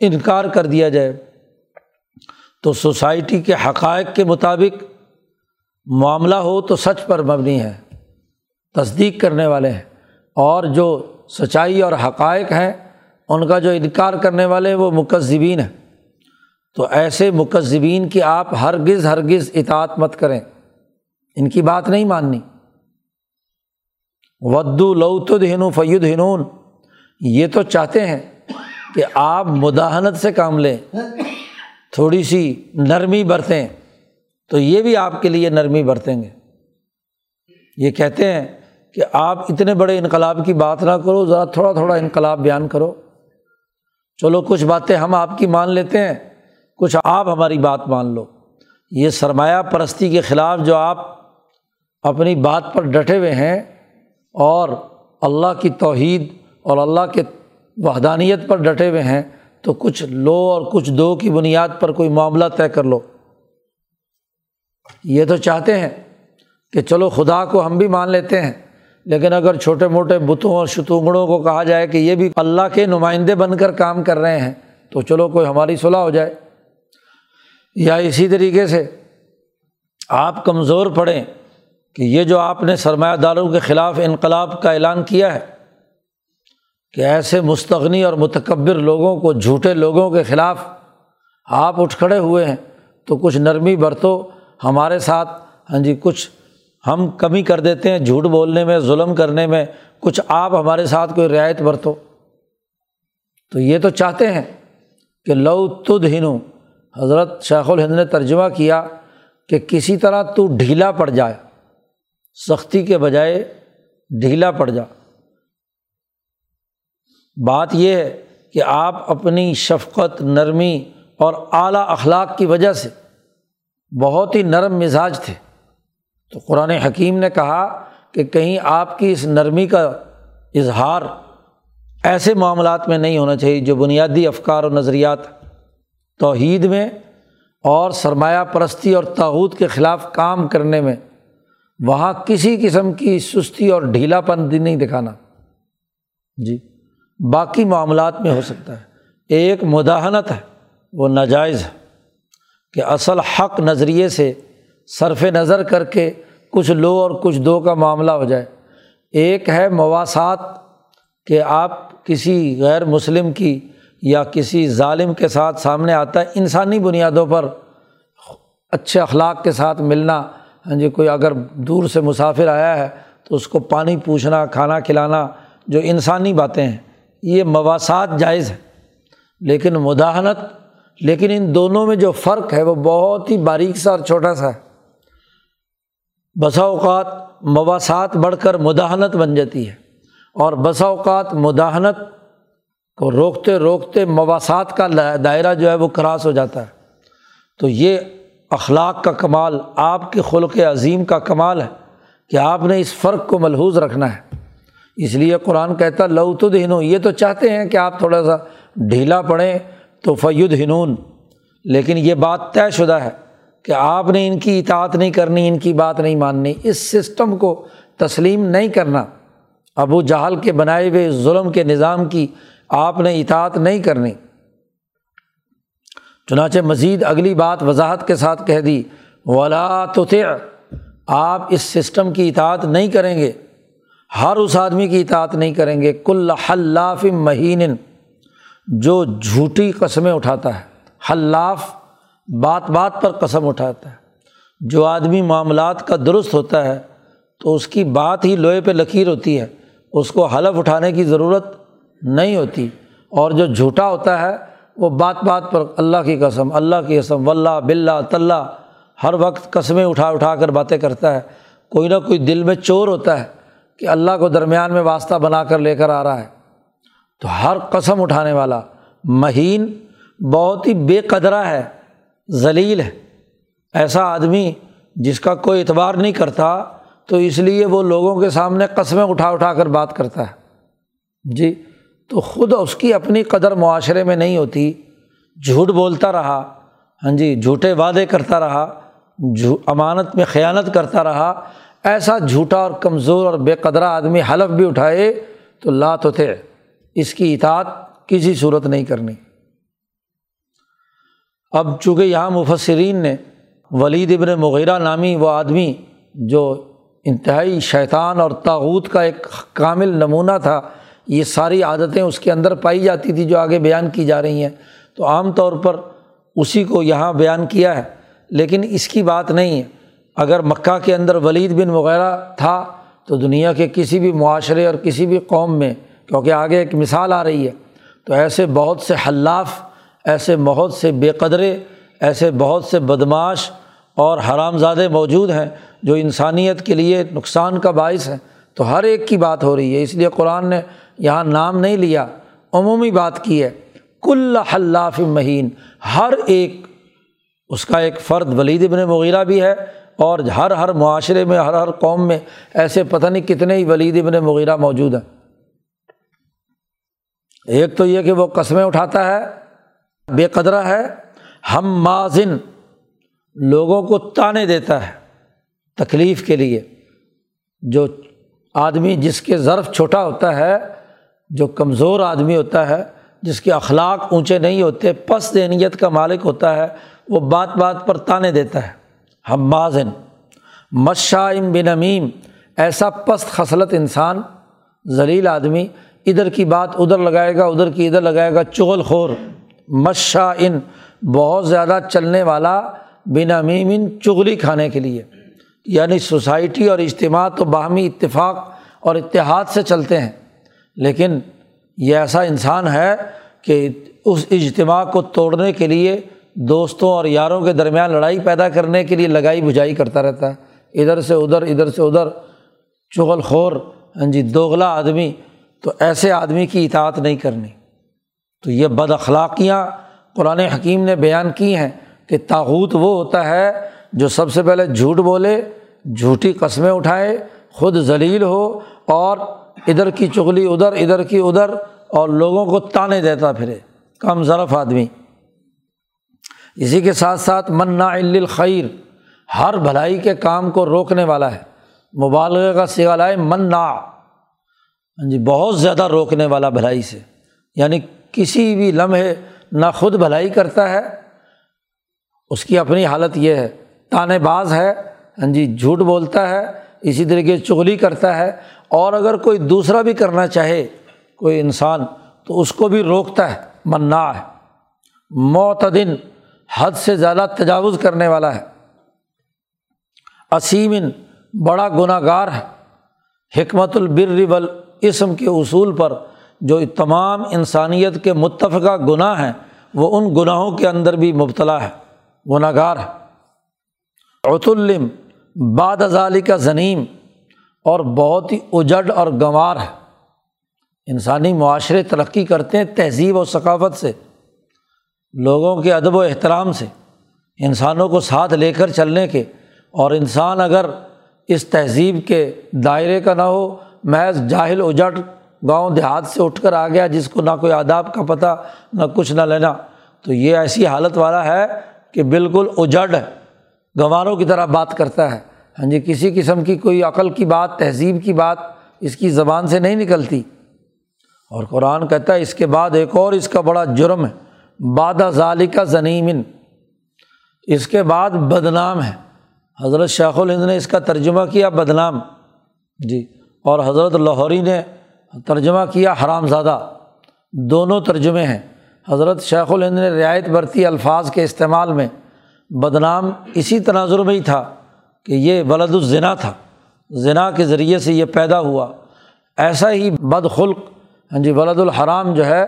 انکار کر دیا جائے۔ تو سوسائٹی کے حقائق کے مطابق معاملہ ہو تو سچ پر مبنی ہے، تصدیق کرنے والے ہیں۔ اور جو سچائی اور حقائق ہیں، ان کا جو انکار کرنے والے ہیں، وہ مکذبین ہیں۔ تو ایسے مکذبین کی آپ ہرگز ہرگز اطاعت مت کریں۔ ان کی بات نہیں ماننی۔ ودو لوتد ہنو فید ہنون یہ تو چاہتے ہیں۔ کہ آپ مداحنت سے کام لیں، تھوڑی سی نرمی برتیں، تو یہ بھی آپ کے لیے نرمی برتیں گے۔ یہ کہتے ہیں کہ آپ اتنے بڑے انقلاب کی بات نہ کرو، ذرا تھوڑا تھوڑا انقلاب بیان کرو۔ چلو، کچھ باتیں ہم آپ کی مان لیتے ہیں، کچھ آپ ہماری بات مان لو۔ یہ سرمایہ پرستی کے خلاف جو آپ اپنی بات پر ڈٹے ہوئے ہیں، اور اللہ کی توحید اور اللہ کے وحدانیت پر ڈٹے ہوئے ہیں تو کچھ لو اور کچھ دو کی بنیاد پر کوئی معاملہ طے کر لو۔ یہ تو چاہتے ہیں کہ چلو خدا کو ہم بھی مان لیتے ہیں، لیکن اگر چھوٹے موٹے بتوں اور شتونگڑوں کو کہا جائے کہ یہ بھی اللہ کے نمائندے بن کر کام کر رہے ہیں، تو چلو کوئی ہماری صلاح ہو جائے۔ یا اسی طریقے سے آپ کمزور پڑیں کہ یہ جو آپ نے سرمایہ داروں کے خلاف انقلاب کا اعلان کیا ہے کہ ایسے مستغنی اور متکبر لوگوں کو، جھوٹے لوگوں کے خلاف آپ اٹھ کھڑے ہوئے ہیں، تو کچھ نرمی برتو ہمارے ساتھ۔ ہاں جی کچھ ہم کمی کر دیتے ہیں، جھوٹ بولنے میں، ظلم کرنے میں، کچھ آپ ہمارے ساتھ کوئی رعایت برتو۔ تو یہ تو چاہتے ہیں کہ لو تد ہنو حضرت شیخ الہند نے ترجمہ کیا کہ کسی طرح تو ڈھیلا پڑ جائے، سختی کے بجائے ڈھیلا پڑ جا۔ بات یہ ہے کہ آپ اپنی شفقت، نرمی اور اعلیٰ اخلاق کی وجہ سے بہت ہی نرم مزاج تھے۔ تو قرآن حکیم نے کہا کہ کہیں آپ کی اس نرمی کا اظہار ایسے معاملات میں نہیں ہونا چاہیے جو بنیادی افکار و نظریات، توحید میں اور سرمایہ پرستی اور تعود کے خلاف کام کرنے میں وہاں کسی قسم کی سستی اور ڈھیلا پن نہیں دکھانا۔ جی۔ باقی معاملات میں ہو سکتا ہے۔ ایک مداحنت ہے، وہ ناجائز ہے کہ اصل حق نظریے سے صرف نظر کر کے کچھ لو اور کچھ دو کا معاملہ ہو جائے۔ ایک ہے مواصعات کہ آپ کسی غیر مسلم کی یا کسی ظالم کے ساتھ سامنے آتا ہے، انسانی بنیادوں پر اچھے اخلاق کے ساتھ ملنا۔ ہاں جی کوئی اگر دور سے مسافر آیا ہے تو اس کو پانی پوچھنا، کھانا کھلانا جو انسانی باتیں ہیں۔ یہ مواصعات جائز ہے لیکن مداحنت، لیکن ان دونوں میں جو فرق ہے وہ بہت ہی باریک سا اور چھوٹا سا ہے۔ بسا اوقات مواصعات بڑھ کر مداحنت بن جاتی ہے اور بسا اوقات مداحنت کو روکتے روکتے مواصعات کا دائرہ جو ہے وہ کراس ہو جاتا ہے۔ تو یہ اخلاق کا کمال، آپ کے خلق عظیم کا کمال ہے کہ آپ نے اس فرق کو ملحوظ رکھنا ہے۔ اس لیے قرآن کہتا لو تو ہنو یہ تو چاہتے ہیں کہ آپ تھوڑا سا ڈھیلا پڑیں تو فید ہنون لیکن یہ بات طے شدہ ہے کہ آپ نے ان کی اطاعت نہیں کرنی، ان کی بات نہیں ماننی، اس سسٹم کو تسلیم نہیں کرنا۔ ابو جہل کے بنائے ہوئے ظلم کے نظام کی آپ نے اطاعت نہیں کرنی۔ چنانچہ مزید اگلی بات وضاحت کے ساتھ کہہ دی، ولا تو آپ اس سسٹم کی اطاعت نہیں کریں گے۔ ہر اس آدمی کی اطاعت نہیں کریں گے، کل حلاف مہین جو جھوٹی قسمیں اٹھاتا ہے۔ حلاف بات بات پر قسم اٹھاتا ہے۔ جو آدمی معاملات کا درست ہوتا ہے، تو اس کی بات ہی لوہے پہ لکیر ہوتی ہے۔ اس کو حلف اٹھانے کی ضرورت نہیں ہوتی۔ اور جو جھوٹا ہوتا ہے، وہ بات بات پر اللہ کی قسم، اللہ کی قسم ولہ بلّہ طلّہ ہر وقت قسمیں اٹھا اٹھا کر باتیں کرتا ہے۔ کوئی نہ کوئی دل میں چور ہوتا ہے۔ کہ اللہ کو درمیان میں واسطہ بنا کر لے کر آ رہا ہے۔ تو ہر قسم اٹھانے والا مہین بہت ہی بے قدرہ ہے، ذلیل ہے۔ ایسا آدمی جس کا کوئی اعتبار نہیں کرتا، تو اس لیے وہ لوگوں کے سامنے قسمیں اٹھا اٹھا کر بات کرتا ہے۔ جی تو خود اس کی اپنی قدر معاشرے میں نہیں ہوتی۔ جھوٹ بولتا رہا ہاں جی جھوٹے وعدے کرتا رہا امانت میں خیانت کرتا رہا۔ ایسا جھوٹا اور کمزور اور بے قدرہ آدمی حلف بھی اٹھائے تو لات تھے اس کی اطاعت کسی صورت نہیں کرنی۔ اب چونکہ یہاں مفسرین نے ولید ابن مغیرہ نامی وہ آدمی جو انتہائی شیطان اور تاوت کا ایک کامل نمونہ تھا، یہ ساری عادتیں اس کے اندر پائی جاتی تھی جو آگے بیان کی جا رہی ہیں۔ تو عام طور پر اسی کو یہاں بیان کیا ہے، لیکن اس کی بات نہیں ہے۔ اگر مکہ کے اندر ولید بن وغیرہ تھا تو دنیا کے کسی بھی معاشرے اور کسی بھی قوم میں، کیونکہ آگے ایک مثال آ رہی ہے، تو ایسے بہت سے حلاف، ایسے بہت سے بے قدرے، ایسے بہت سے بدماش اور حرام زادے موجود ہیں جو انسانیت کے لیے نقصان کا باعث ہے تو ہر ایک کی بات ہو رہی ہے، اس لیے قرآن نے یہاں نام نہیں لیا، عمومی بات کی ہے۔ کل حلاف مہین، ہر ایک، اس کا ایک فرد ولید ابن مغیرہ بھی ہے اور ہر ہر معاشرے میں، ہر ہر قوم میں ایسے پتہ نہیں کتنے ہی ولید ابن مغیرہ موجود ہیں۔ ایک تو یہ کہ وہ قسمیں اٹھاتا ہے، بے قدرہ ہے، ہم مازن لوگوں کو تانے دیتا ہے تکلیف کے لیے۔ جو آدمی جس کے ظرف چھوٹا ہوتا ہے، جو کمزور آدمی ہوتا ہے، جس کے اخلاق اونچے نہیں ہوتے، پس دینیت کا مالک ہوتا ہے، وہ بات بات پر تانے دیتا ہے۔ ہم مازن مشاعم بن امیم، ایسا پست خصلت انسان، ذلیل آدمی، ادھر کی بات ادھر لگائے گا، ادھر کی ادھر لگائے گا، چغل خور۔ مشا ان بہت زیادہ چلنے والا بن امیم ان چغلی کھانے کے لیے۔ یعنی سوسائٹی اور اجتماع تو باہمی اتفاق اور اتحاد سے چلتے ہیں۔ لیکن یہ ایسا انسان ہے کہ اس اجتماع کو توڑنے کے لیے دوستوں اور یاروں کے درمیان لڑائی پیدا کرنے کے لیے لگائی بجھائی کرتا رہتا ہے۔ ادھر سے ادھر ادھر سے ادھر۔ چغل خور ہاں جی دوغلا آدمی، تو ایسے آدمی کی اطاعت نہیں کرنی۔ تو یہ بد اخلاقیاں قرآن حکیم نے بیان کی ہیں کہ تاوت وہ ہوتا ہے جو سب سے پہلے جھوٹ بولے، جھوٹی قسمیں اٹھائے، خود ذلیل ہو اور ادھر کی چغلی ادھر ادھر کی ادھر اور لوگوں کو تانے دیتا پھرے۔ کم ظرف آدمی۔ اسی کے ساتھ ساتھ منا الخیر ہر بھلائی کے کام کو روکنے والا ہے۔ مبالغ کا سگالائے منا ہاں جی بہت زیادہ روکنے والا بھلائی سے۔ یعنی کسی بھی لمحے نہ خود بھلائی کرتا ہے، اس کی اپنی حالت یہ ہے۔ تانے باز ہے ہاں جی جھوٹ بولتا ہے، اسی طریقے چغلی کرتا ہے۔ اور اگر کوئی دوسرا بھی کرنا چاہے، کوئی انسان، تو اس کو بھی روکتا ہے منا ہے۔ معتدن حد سے زیادہ تجاوز کرنے والا ہے۔ اسیمن بڑا گناہ گار ہے۔ حکمت البر اسم کے اصول پر جو تمام انسانیت کے متفقہ گناہ ہیں، وہ ان گناہوں کے اندر بھی مبتلا ہے گناہ گار ہے۔ عطلم باد ازالی کا ضنیم اور بہت ہی اجڑ اور گنوار ہے۔ انسانی معاشرے ترقی کرتے ہیں تہذیب و ثقافت سے۔ لوگوں کے ادب و احترام سے، انسانوں کو ساتھ لے کر چلنے کے، اور انسان اگر اس تہذیب کے دائرے کا نہ ہو، محض جاہل اجڑ گاؤں دیہات سے اٹھ کر آ گیا، جس کو نہ کوئی آداب کا پتہ، نہ کچھ نہ لینا، تو یہ ایسی حالت والا ہے کہ بالکل اجڑ ہے، گنواروں کی طرح بات کرتا ہے۔ ہاں جی کسی قسم کی کوئی عقل کی بات، تہذیب کی بات اس کی زبان سے نہیں نکلتی۔ اور قرآن کہتا ہے، اس کے بعد ایک اور اس کا بڑا جرم ہے۔ بادہ ظالی کا ضنیمن اس کے بعد بدنام ہے۔ حضرت شیخ الہند نے اس کا ترجمہ کیا، بدنام۔ جی اور حضرت لاہوری نے ترجمہ کیا حرام زادہ دونوں ترجمے ہیں۔ حضرت شیخ الہند نے رعایت برتی الفاظ کے استعمال میں۔ بدنام اسی تناظر میں ہی تھا کہ یہ ولد الزنا تھا۔ ذنا کے ذریعے سے یہ پیدا ہوا۔ ایسا ہی بد خلق ہاں جی ولد الحرام جو ہے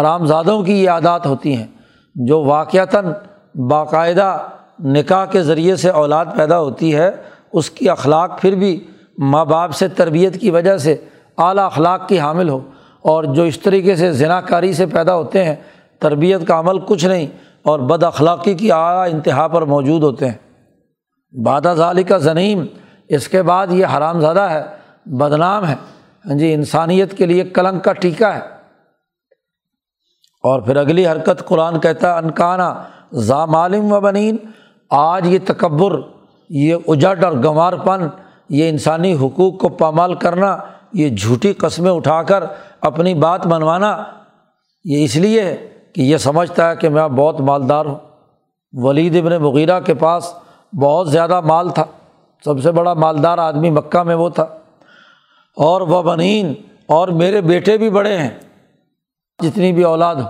حرام زادوں کی یہ عادات ہوتی ہیں جو واقعتاً باقاعدہ نکاح کے ذریعے سے اولاد پیدا ہوتی ہے، اس کی اخلاق پھر بھی ماں باپ سے تربیت کی وجہ سے اعلیٰ اخلاق کی حامل ہو۔ اور جو اس طریقے سے ذنا کاری سے پیدا ہوتے ہیں، تربیت کا عمل کچھ نہیں اور بد اخلاقی کی اعلیٰ انتہا پر موجود ہوتے ہیں۔ بادہ ظالی کا ضنیم اس کے بعد یہ حرام زادہ ہے، بدنام ہے۔ ہاں جی انسانیت کے لیے کلنگ کا ٹیکہ ہے۔ اور پھر اگلی حرکت قرآن کہتا ہے انکانہ ذا مالم و بنین، آج یہ تکبر، یہ اجڑ اور گنوار پن، یہ انسانی حقوق کو پامال کرنا، یہ جھوٹی قسمیں اٹھا کر اپنی بات منوانا، یہ اس لیے ہے کہ یہ سمجھتا ہے کہ میں بہت مالدار ہوں۔ ولید ابن مغیرہ کے پاس بہت زیادہ مال تھا، سب سے بڑا مالدار آدمی مکہ میں وہ تھا۔ اور وہ بنین، اور میرے بیٹے بھی بڑے ہیں۔ جتنی بھی اولاد ہو۔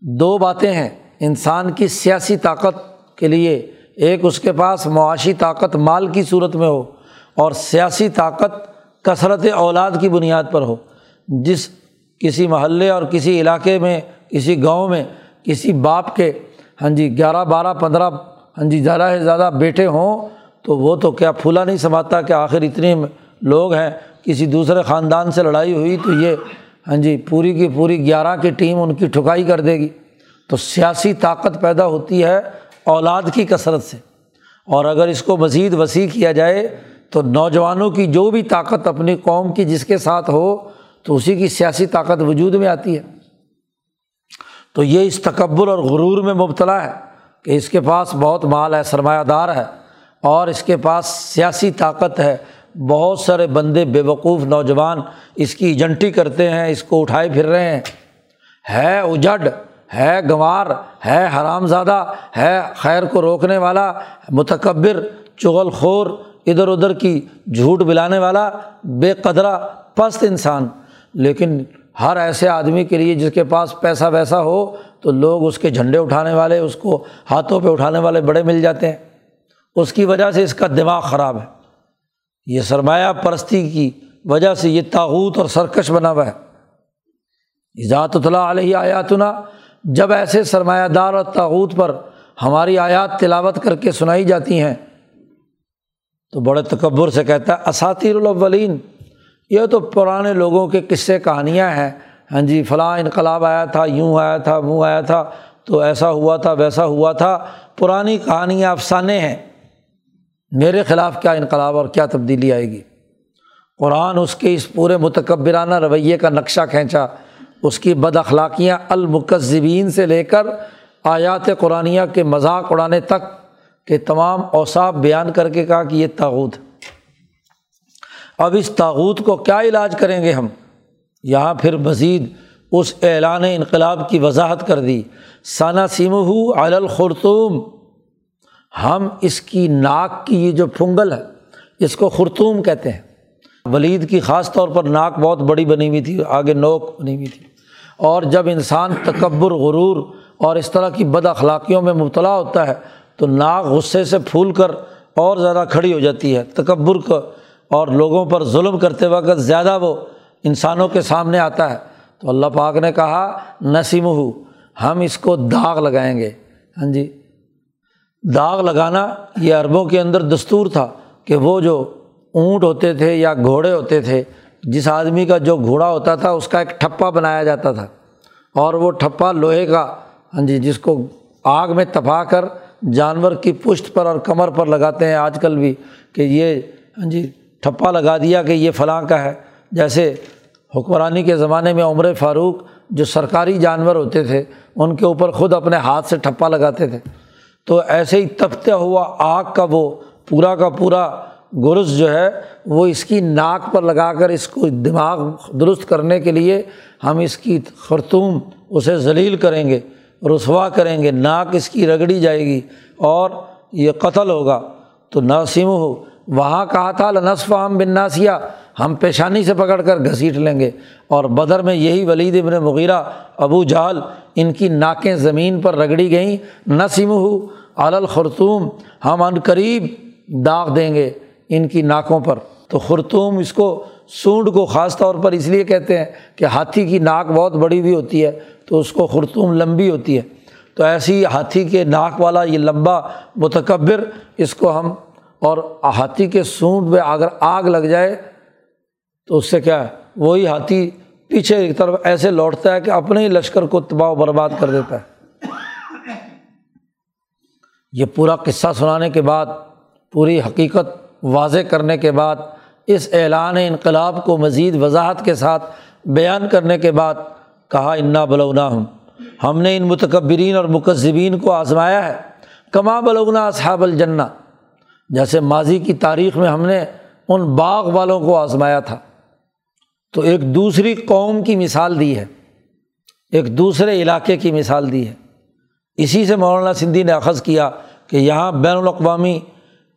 دو باتیں ہیں۔ انسان کی سیاسی طاقت کے لیے ایک اس کے پاس معاشی طاقت مال کی صورت میں ہو اور سیاسی طاقت کثرت اولاد کی بنیاد پر ہو۔ جس کسی محلے اور کسی علاقے میں، کسی گاؤں میں، کسی باپ کے ہاں جی گیارہ، بارہ، پندرہ ہاں جی زیادہ سے زیادہ بیٹے ہوں تو وہ تو کیا پھولا نہیں سماتا کہ آخر اتنے لوگ ہیں۔ کسی دوسرے خاندان سے لڑائی ہوئی تو یہ ہاں جی پوری کی پوری گیارہ کی ٹیم ان کی ٹھکائی کر دے گی۔ تو سیاسی طاقت پیدا ہوتی ہے اولاد کی کثرت سے۔ اور اگر اس کو مزید وسیع کیا جائے، تو نوجوانوں کی جو بھی طاقت اپنی قوم کی جس کے ساتھ ہو، تو اسی کی سیاسی طاقت وجود میں آتی ہے۔ تو یہ اس تکبر اور غرور میں مبتلا ہے کہ اس کے پاس بہت مال ہے، سرمایہ دار ہے۔ اور اس کے پاس سیاسی طاقت ہے۔ بہت سارے بندے بے وقوف نوجوان اس کی ایجنٹی کرتے ہیں، اس کو اٹھائے پھر رہے ہیں۔ ہے اجڈ ہے گنوار، ہے حرام زادہ، ہے خیر کو روکنے والا، متکبر، چغل خور، ادھر ادھر کی جھوٹ بلانے والا، بے قدرہ، پست انسان۔ لیکن ہر ایسے آدمی کے لیے جس کے پاس پیسہ ویسا ہو، تو لوگ اس کے جھنڈے اٹھانے والے، اس کو ہاتھوں پہ اٹھانے والے بڑے مل جاتے ہیں۔ اس کی وجہ سے اس کا دماغ خراب ہے۔ یہ سرمایہ پرستی کی وجہ سے یہ تاوت اور سرکش بنا ہوا ہے۔ ذات اللہ علیہ آیاتنا، جب ایسے سرمایہ دار اور تاوت پر ہماری آیات تلاوت کر کے سنائی جاتی ہیں، تو بڑے تکبر سے کہتا ہے اساتیر الاولین، یہ تو پرانے لوگوں کے قصے کہانیاں ہیں۔ ہاں جی فلاں انقلاب آیا تھا، یوں آیا تھا، وہ آیا تھا، تو ایسا ہوا تھا، ویسا ہوا تھا۔ پرانی کہانیاں افسانے ہیں۔ میرے خلاف کیا انقلاب اور کیا تبدیلی آئے گی؟ قرآن اس کے اس پورے متکبرانہ رویے کا نقشہ کھینچا، اس کی بد اخلاقیاں المکذبین سے لے کر آیات قرآن کے مذاق اڑانے تک کے تمام اوساف بیان کر کے کہا کہ یہ تاوت اب اس تاوت کو کیا علاج کریں گے ہم؟ یہاں پھر مزید اس اعلان انقلاب کی وضاحت کر دی۔ ثنا سیم الخرطوم ہم اس کی ناک کی یہ جو پھنگل ہے، اس کو خرطوم کہتے ہیں۔ ولید کی خاص طور پر ناک بہت بڑی بنی ہوئی تھی، آگے نوک بنی ہوئی تھی۔ اور جب انسان تکبر، غرور اور اس طرح کی بد اخلاقیوں میں مبتلا ہوتا ہے، تو ناک غصے سے پھول کر اور زیادہ کھڑی ہو جاتی ہے۔ تکبر کو اور لوگوں پر ظلم کرتے وقت زیادہ وہ انسانوں کے سامنے آتا ہے۔ تو اللہ پاک نے کہا نسیم ہو ہم اس کو داغ لگائیں گے۔ ہاں جی۔ داغ لگانا یہ عربوں کے اندر دستور تھا کہ وہ جو اونٹ ہوتے تھے یا گھوڑے ہوتے تھے، جس آدمی کا جو گھوڑا ہوتا تھا، اس کا ایک ٹھپا بنایا جاتا تھا۔ اور وہ ٹھپا لوہے کا ہاں جی جس کو آگ میں تپا کر جانور کی پشت پر اور کمر پر لگاتے ہیں۔ آج کل بھی کہ یہ ہاں جی ٹھپا لگا دیا کہ یہ فلاں کا ہے۔ جیسے حکمرانی کے زمانے میں عمر فاروق جو سرکاری جانور ہوتے تھے، ان کے اوپر خود اپنے ہاتھ سے ٹھپا لگاتے تھے۔ تو ایسے ہی تپتا ہوا آگ کا وہ پورا کا پورا گرز جو ہے وہ اس کی ناک پر لگا کر اس کو دماغ درست کرنے کے لیے ہم اس کی خرطوم اسے ذلیل کریں گے، رسوا کریں گے، ناک اس کی رگڑی جائے گی اور یہ قتل ہوگا۔ تو ناسم ہو وہاں کہا تھا، لنصف ہم بن ناسیہ ہم پیشانی سے پکڑ کر گھسیٹ لیں گے۔ اور بدر میں یہی ولید ابن مغیرہ، ابو جہل، ان کی ناکیں زمین پر رگڑی گئیں۔ نسم ہو الخرطوم، ہم ان قریب داغ دیں گے ان کی ناکوں پر۔ تو خرطوم اس کو سونڈ کو خاص طور پر اس لیے کہتے ہیں کہ ہاتھی کی ناک بہت بڑی بھی ہوتی ہے، تو اس کو خرطوم لمبی ہوتی ہے۔ تو ایسی ہاتھی کے ناک والا یہ لمبا متکبر، اس کو ہم اور ہاتھی کے سونڈ میں اگر آگ لگ جائے تو اس سے کیا ہے؟ وہی ہاتھی پیچھے ایک طرف ایسے لوٹتا ہے کہ اپنے ہی لشکر کو تباہ و برباد کر دیتا ہے۔ یہ پورا قصہ سنانے کے بعد، پوری حقیقت واضح کرنے کے بعد، اس اعلان انقلاب کو مزید وضاحت کے ساتھ بیان کرنے کے بعد کہا، انا بلونا ہوں ہم نے ان متکبرین اور مکذبین کو آزمایا ہے۔ کما بلونا اصحاب الجنہ۔ جیسے ماضی کی تاریخ میں ہم نے ان باغ والوں کو آزمایا تھا۔ تو ایک دوسری قوم کی مثال دی ہے۔ ایک دوسرے علاقے کی مثال دی ہے۔ اسی سے مولانا سندھی نے اخذ کیا کہ یہاں بین الاقوامی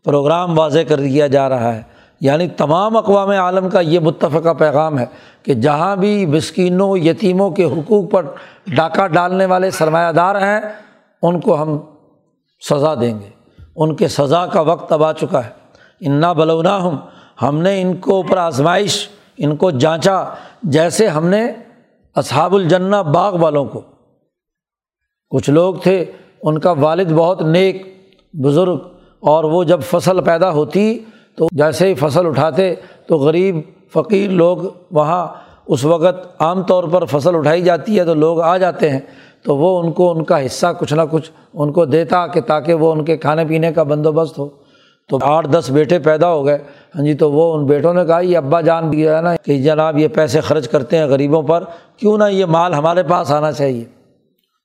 پروگرام واضح کر دیا جا رہا ہے۔ یعنی تمام اقوام عالم کا یہ متفقہ پیغام ہے کہ جہاں بھی مسکینوں، یتیموں کے حقوق پر ڈاکہ ڈالنے والے سرمایہ دار ہیں، ان کو ہم سزا دیں گے۔ ان کے سزا کا وقت اب آ چکا ہے۔ انا بلونا ہم ہم نے ان کو اوپر آزمائش، ان کو جانچا، جیسے ہم نے اصحاب الجنہ باغ والوں کو۔ کچھ لوگ تھے، ان کا والد بہت نیک، بزرگ، اور وہ جب فصل پیدا ہوتی تو جیسے ہی فصل اٹھاتے تو غریب، فقیر لوگ وہاں اس وقت عام طور پر فصل اٹھائی جاتی ہے تو لوگ آ جاتے ہیں۔ تو وہ ان کو ان کا حصہ کچھ نہ کچھ ان کو دیتا کہ تاکہ وہ ان کے کھانے پینے کا بندوبست ہو۔ تو آٹھ دس بیٹے پیدا ہو گئے۔ ہاں جی تو وہ ان بیٹوں نے کہا، یہ ابا جان بھی ہے نا کہ جناب یہ پیسے خرچ کرتے ہیں غریبوں پر، کیوں نہ یہ مال ہمارے پاس آنا چاہیے؟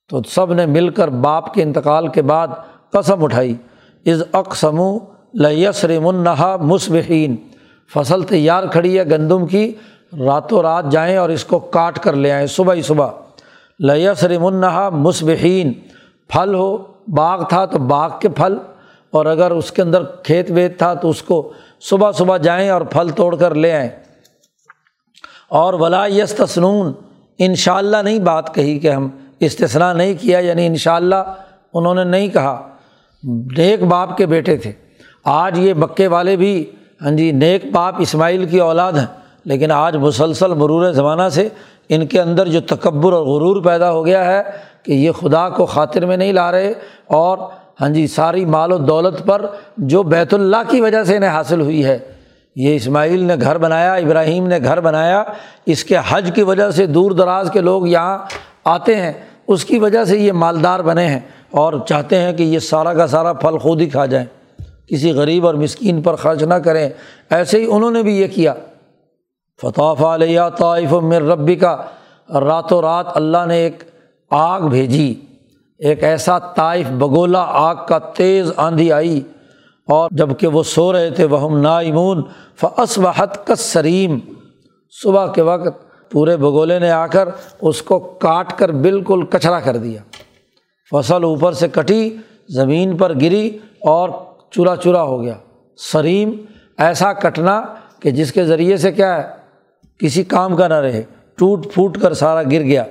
تو سب نے مل کر باپ کے انتقال کے بعد قسم اٹھائی۔ از اقسم لیسر منہا مصبحین فصل تیار کھڑی ہے گندم کی۔ راتوں رات جائیں اور اس کو کاٹ کر لے آئیں۔ صبح ہی صبح۔ لیسر منہا مصبحین، پھل ہو، باغ تھا تو باغ کے پھل، اور اگر اس کے اندر کھیت ویت تھا تو اس کو صبح صبح جائیں اور پھل توڑ کر لے آئیں۔ اور ولا یس تسنون ان شاء اللہ نہیں بات کہی کہ ہم استثنا نہیں کیا یعنی ان شاء اللہ انہوں نے نہیں کہا۔ نیک باپ کے بیٹے تھے۔ آج یہ مکے والے بھی ہاں جی نیک باپ اسماعیل کی اولاد ہیں، لیکن آج مسلسل مرور زمانہ سے ان کے اندر جو تکبر اور غرور پیدا ہو گیا ہے کہ یہ خدا کو خاطر میں نہیں لا رہے اور ہاں جی ساری مال و دولت پر جو بیت اللہ کی وجہ سے انہیں حاصل ہوئی ہے۔ یہ اسماعیل نے گھر بنایا، ابراہیم نے گھر بنایا۔ اس کے حج کی وجہ سے دور دراز کے لوگ یہاں آتے ہیں۔ اس کی وجہ سے یہ مالدار بنے ہیں اور چاہتے ہیں کہ یہ سارا کا سارا پھل خود ہی کھا جائیں۔ کسی غریب اور مسکین پر خرچ نہ کریں۔ ایسے ہی انہوں نے بھی یہ کیا۔ فتح علیہ طائف مر ربی کا راتوں رات اللہ نے ایک آگ بھیجی۔ ایک ایسا طائف بگولا، آگ کا تیز آندھی آئی۔ اور جبکہ وہ سو رہے تھے وہ نائمون۔ فس وحت کا سریم صبح کے وقت پورے بگولے نے آ کر اس کو کاٹ کر بالکل کچرا کر دیا۔ فصل اوپر سے کٹی، زمین پر گری اور چورا چورا ہو گیا۔ سریم، ایسا کٹنا کہ جس کے ذریعے سے کیا ہے؟ کسی کام کا نہ رہے، ٹوٹ پھوٹ کر سارا گر گیا۔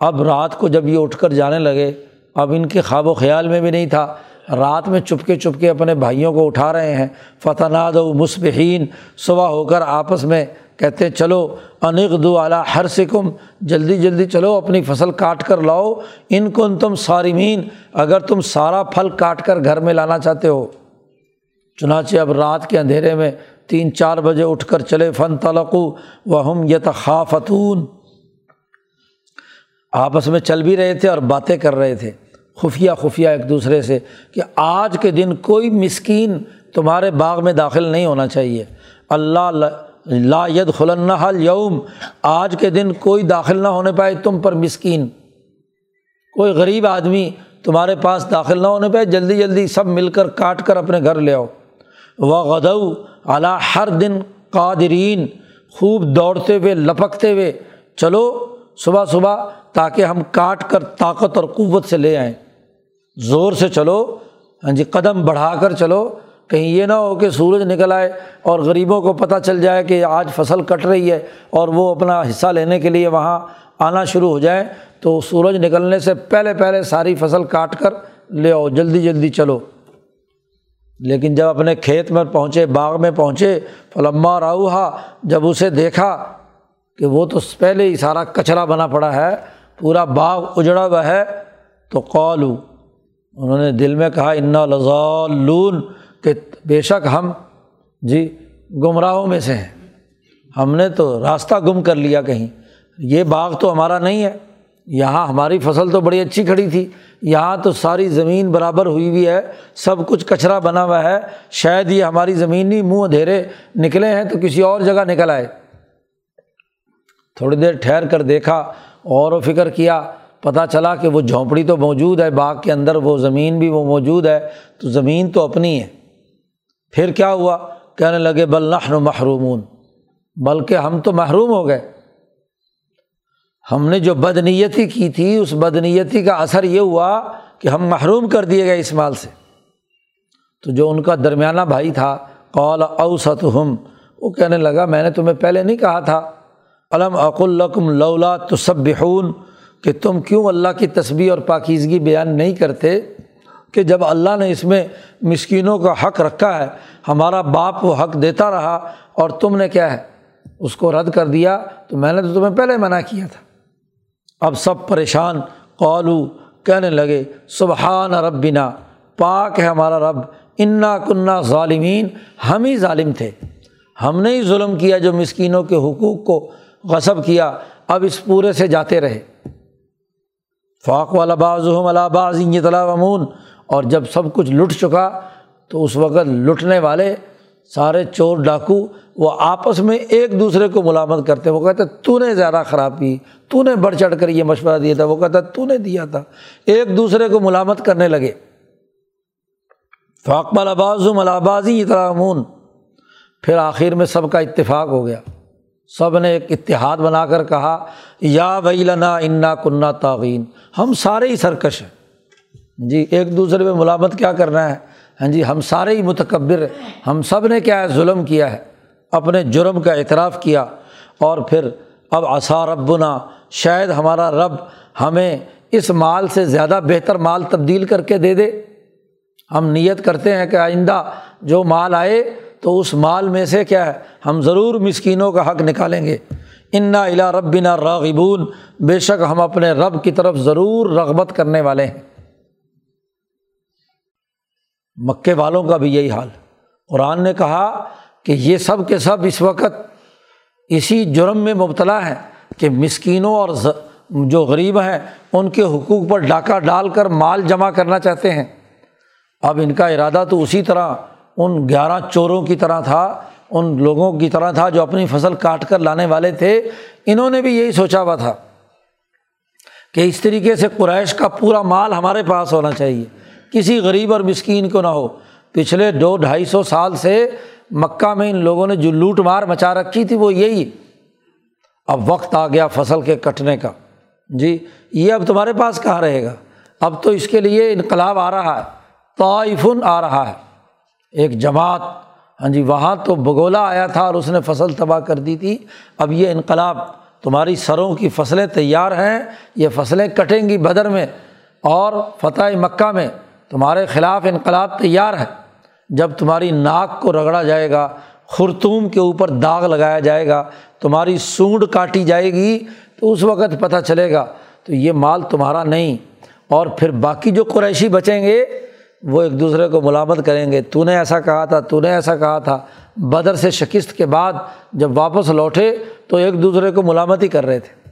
اب رات کو جب یہ اٹھ کر جانے لگے، اب ان کے خواب و خیال میں بھی نہیں تھا۔ رات میں چپکے چپکے اپنے بھائیوں کو اٹھا رہے ہیں۔ فتح ناد و مصبحین صبح ہو کر آپس میں کہتے، چلو انق دو اعلیٰ ہر سکم جلدی جلدی چلو، اپنی فصل کاٹ کر لاؤ۔ ان کو تم سارمین اگر تم سارا پھل کاٹ کر گھر میں لانا چاہتے ہو۔ چنانچہ اب رات کے اندھیرے میں تین چار بجے اٹھ کر چلے فن تلقو و ہم یتخافتون۔ آپس میں چل بھی رہے تھے اور باتیں کر رہے تھے۔ خفیہ خفیہ ایک دوسرے سے کہ آج کے دن کوئی مسکین تمہارے باغ میں داخل نہیں ہونا چاہیے۔ اللہ لا ید حل یوم آج کے دن کوئی داخل نہ ہونے پائے تم پر مسکین۔ کوئی غریب آدمی تمہارے پاس داخل نہ ہونے پائے، جلدی جلدی سب مل کر کاٹ کر اپنے گھر لے آؤ۔ وہ غدو اعلیٰ ہر دن قادرین خوب دوڑتے ہوئے، لپکتے ہوئے، چلو صبح صبح تاکہ ہم کاٹ کر طاقت اور قوت سے لے آئیں۔ زور سے چلو ہاں جی قدم بڑھا کر چلو۔ کہیں یہ نہ ہو کہ سورج نکل آئے اور غریبوں کو پتہ چل جائے کہ آج فصل کٹ رہی ہے اور وہ اپنا حصہ لینے کے لیے وہاں آنا شروع ہو جائے تو سورج نکلنے سے پہلے پہلے ساری فصل کاٹ کر لے آؤ، جلدی جلدی چلو۔ لیکن جب اپنے کھیت میں پہنچے، باغ میں پہنچے، فلما راؤہا، جب اسے دیکھا کہ وہ تو پہلے ہی سارا کچرا بنا پڑا ہے، پورا باغ اجڑا ہوا ہے، تو قالو، انہوں نے دل میں کہا، انا لذالون کہ بے شک ہم جی گمراہوں میں سے ہیں۔ ہم نے تو راستہ گم کر لیا کہیں۔ یہ باغ تو ہمارا نہیں ہے۔ یہاں ہماری فصل تو بڑی اچھی کھڑی تھی، یہاں تو ساری زمین برابر ہوئی ہوئی ہے، سب کچھ کچرا بنا ہوا ہے، شاید یہ ہماری زمین ہی منہ اندھیرے نکلے ہیں تو کسی اور جگہ نکل آئے۔ تھوڑی دیر ٹھہر کر دیکھا اور و فکر کیا پتہ چلا کہ وہ جھونپڑی تو موجود ہے، باغ کے اندر وہ زمین بھی وہ موجود ہے، تو زمین تو اپنی ہے۔ پھر کیا ہوا؟ کہنے لگے، بل نحن محرومون۔ بلکہ ہم تو محروم ہو گئے۔ ہم نے جو بدنیتی کی تھی، اس بدنیتی کا اثر یہ ہوا کہ ہم محروم کر دیے گئے اس مال سے۔ تو جو ان کا درمیانہ بھائی تھا قول اوسط ہم وہ کہنے لگا، میں نے تمہیں پہلے نہیں کہا تھا۔ علم اق القم لولا تصبحون کہ تم کیوں اللہ کی تصویر اور پاکیزگی بیان نہیں کرتے؟ کہ جب اللہ نے اس میں مسکینوں کا حق رکھا ہے، ہمارا باپ وہ حق دیتا رہا اور تم نے کیا ہے، اس کو رد کر دیا، تو میں نے تو تمہیں پہلے منع کیا تھا۔ اب سب پریشان قولو کہنے لگے، سبحان ربنا، پاک ہے ہمارا رب، انا کنہ ظالمین، ہم ہی ظالم تھے۔ ہم نے ہی ظلم کیا جو مسکینوں کے حقوق کو غصب کیا، اب اس پورے سے جاتے رہے۔ فاق والا باز باز طلع امون اور جب سب کچھ لٹ چکا تو اس وقت لٹنے والے سارے چور ڈاکو، وہ آپس میں ایک دوسرے کو ملامت کرتے وہ کہتے تو نے زیادہ خراب کی، تو نے بڑھ چڑھ کر یہ مشورہ دیا تھا۔ وہ کہتا تو نے دیا تھا۔ ایک دوسرے کو ملامت کرنے لگے۔ فاق الباز ملابازی اطلاع پھر آخر میں سب کا اتفاق ہو گیا۔ سب نے ایک اتحاد بنا کر کہا، یا بھائی لنا انا کنہ تعین ہم سارے ہی سرکش ہیں۔ جی ایک دوسرے پہ ملامت کیا کرنا ہے؟ ہاں جی ہم سارے ہی متکبر ہم سب نے کیا ہے، ظلم کیا ہے، اپنے جرم کا اعتراف کیا۔ اور پھر اب آثار ربنا، شاید ہمارا رب ہمیں اس مال سے زیادہ بہتر مال تبدیل کر کے دے دے۔ ہم نیت کرتے ہیں کہ آئندہ جو مال آئے تو اس مال میں سے کیا ہے، ہم ضرور مسکینوں کا حق نکالیں گے۔ انا الا ربنا راغبون بے شک ہم اپنے رب کی طرف ضرور رغبت کرنے والے ہیں۔ مکے والوں کا بھی یہی حال۔ قرآن نے کہا کہ یہ سب کے سب اس وقت اسی جرم میں مبتلا ہیں کہ مسکینوں اور جو غریب ہیں، ان کے حقوق پر ڈاکہ ڈال کر مال جمع کرنا چاہتے ہیں۔ اب ان کا ارادہ تو اسی طرح، ان گیارہ چوروں کی طرح تھا، ان لوگوں کی طرح تھا جو اپنی فصل کاٹ کر لانے والے تھے۔ انہوں نے بھی یہی سوچا ہوا تھا کہ اس طریقے سے قریش کا پورا مال ہمارے پاس ہونا چاہیے۔ کسی غریب اور مسکین کو نہ ہو۔ پچھلے دو ڈھائی سو سال سے مکہ میں ان لوگوں نے جو لوٹ مار مچا رکھی تھی وہ یہی۔ اب وقت آ گیا فصل کے کٹنے کا۔ جی یہ اب تمہارے پاس کہاں رہے گا؟ اب تو اس کے لیے انقلاب آ رہا ہے طائفن آ رہا ہے۔ ایک جماعت ہاں جی وہاں تو بگولا آیا تھا اور اس نے فصل تباہ کر دی تھی۔ اب یہ انقلاب، تمہاری سروں کی فصلیں تیار ہیں، یہ فصلیں کٹیں گی بدر میں اور فتح مکہ میں۔ تمہارے خلاف انقلاب تیار ہے۔ جب تمہاری ناک کو رگڑا جائے گا، خرطوم کے اوپر داغ لگایا جائے گا، تمہاری سونڈ کاٹی جائے گی، تو اس وقت پتہ چلے گا تو یہ مال تمہارا نہیں۔ اور پھر باقی جو قریشی بچیں گے، وہ ایک دوسرے کو ملامت کریں گے۔ تو نے ایسا کہا تھا، تو نے ایسا کہا تھا۔ بدر سے شکست کے بعد جب واپس لوٹے، تو ایک دوسرے کو ملامت ہی کر رہے تھے۔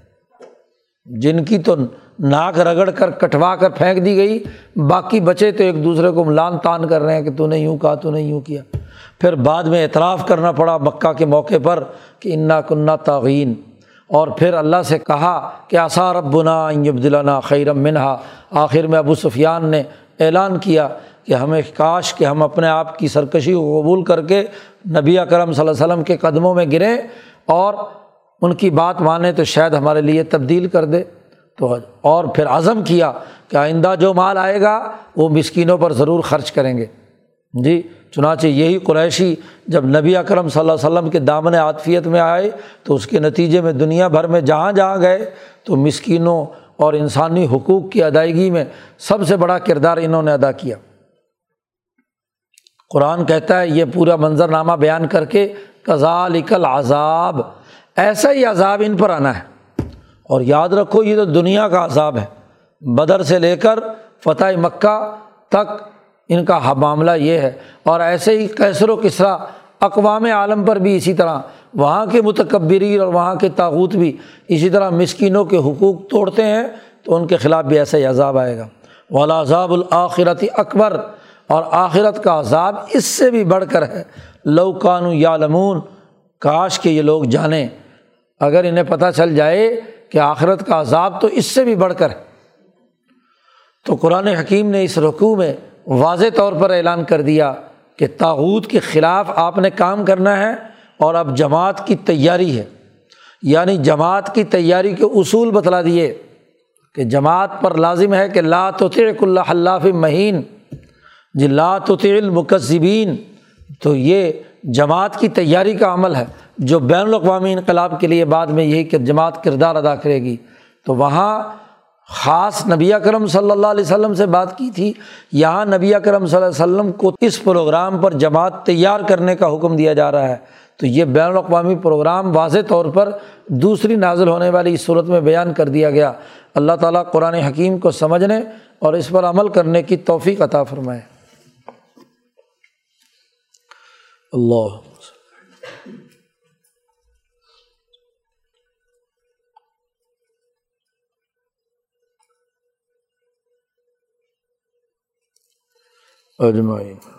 جن کی تو ناک رگڑ کر کٹوا کر پھینک دی گئی۔ باقی بچے تو ایک دوسرے کو لان تان کر رہے ہیں کہ تو نے یوں کہا، تو نے یوں کیا۔ پھر بعد میں اعتراف کرنا پڑا مکہ کے موقع پر کہ انا کنہ تعین اور پھر اللہ سے کہا کہ آثار ربنا عبدالنا خیرم منہا۔ آخر میں ابو سفیان نے اعلان کیا کہ ہمیں کاش کہ ہم اپنے آپ کی سرکشی کو قبول کر کے نبی اکرم صلی اللہ علیہ وسلم کے قدموں میں گریں اور ان کی بات مانیں تو شاید ہمارے لیے تبدیل کر دے۔ تو اور پھر عزم کیا کہ آئندہ جو مال آئے گا وہ مسکینوں پر ضرور خرچ کریں گے۔ جی چنانچہ یہی قریشی جب نبی اکرم صلی اللہ علیہ وسلم کے دامن عاطفیت میں آئے تو اس کے نتیجے میں دنیا بھر میں جہاں جہاں گئے تو مسکینوں اور انسانی حقوق کی ادائیگی میں سب سے بڑا کردار انہوں نے ادا کیا۔ قرآن کہتا ہے، یہ پورا منظر نامہ بیان کر کے کزال اکل عذاب ایسا ہی عذاب ان پر آنا ہے۔ اور یاد رکھو، یہ تو دنیا کا عذاب ہے۔ بدر سے لے کر فتح مکہ تک ان کا معاملہ یہ ہے۔ اور ایسے ہی کیسر و کسرا اقوام عالم پر بھی اسی طرح، وہاں کے متکبری اور وہاں کے تاوت بھی اسی طرح مسکینوں کے حقوق توڑتے ہیں، تو ان کے خلاف بھی ایسا ہی عذاب آئے گا۔ والا عذاب الآخرتی اکبر۔ اور آخرت کا عذاب اس سے بھی بڑھ کر ہے۔ لوکانو یا لمون کاش کے یہ لوگ جانیں۔ اگر انہیں پتہ چل جائے کہ آخرت کا عذاب تو اس سے بھی بڑھ کر ہے۔ تو قرآن حکیم نے اس رقوع میں واضح طور پر اعلان کر دیا کہ تاوت کے خلاف آپ نے کام کرنا ہے اور اب جماعت کی تیاری ہے۔ یعنی جماعت کی تیاری کے اصول بتلا دیے کہ جماعت پر لازم ہے کہ لا تو اللہ حلاف مہین۔ جی لاتعل مکذبین تو یہ جماعت کی تیاری کا عمل ہے، جو بین الاقوامی انقلاب کے لیے بعد میں یہی کہ جماعت کردار ادا کرے گی۔ تو وہاں خاص نبی کرم صلی اللہ علیہ وسلم سے بات کی تھی۔ یہاں نبی کرم صلی اللہ علیہ وسلم کو اس پروگرام پر جماعت تیار کرنے کا حکم دیا جا رہا ہے۔ تو یہ بین الاقوامی پروگرام واضح طور پر دوسری نازل ہونے والی اس صورت میں بیان کر دیا گیا۔ اللہ تعالیٰ قرآن حکیم کو سمجھنے اور اس پر عمل کرنے کی توفیق عطا فرمائے۔ اللہ۔ اجمعین۔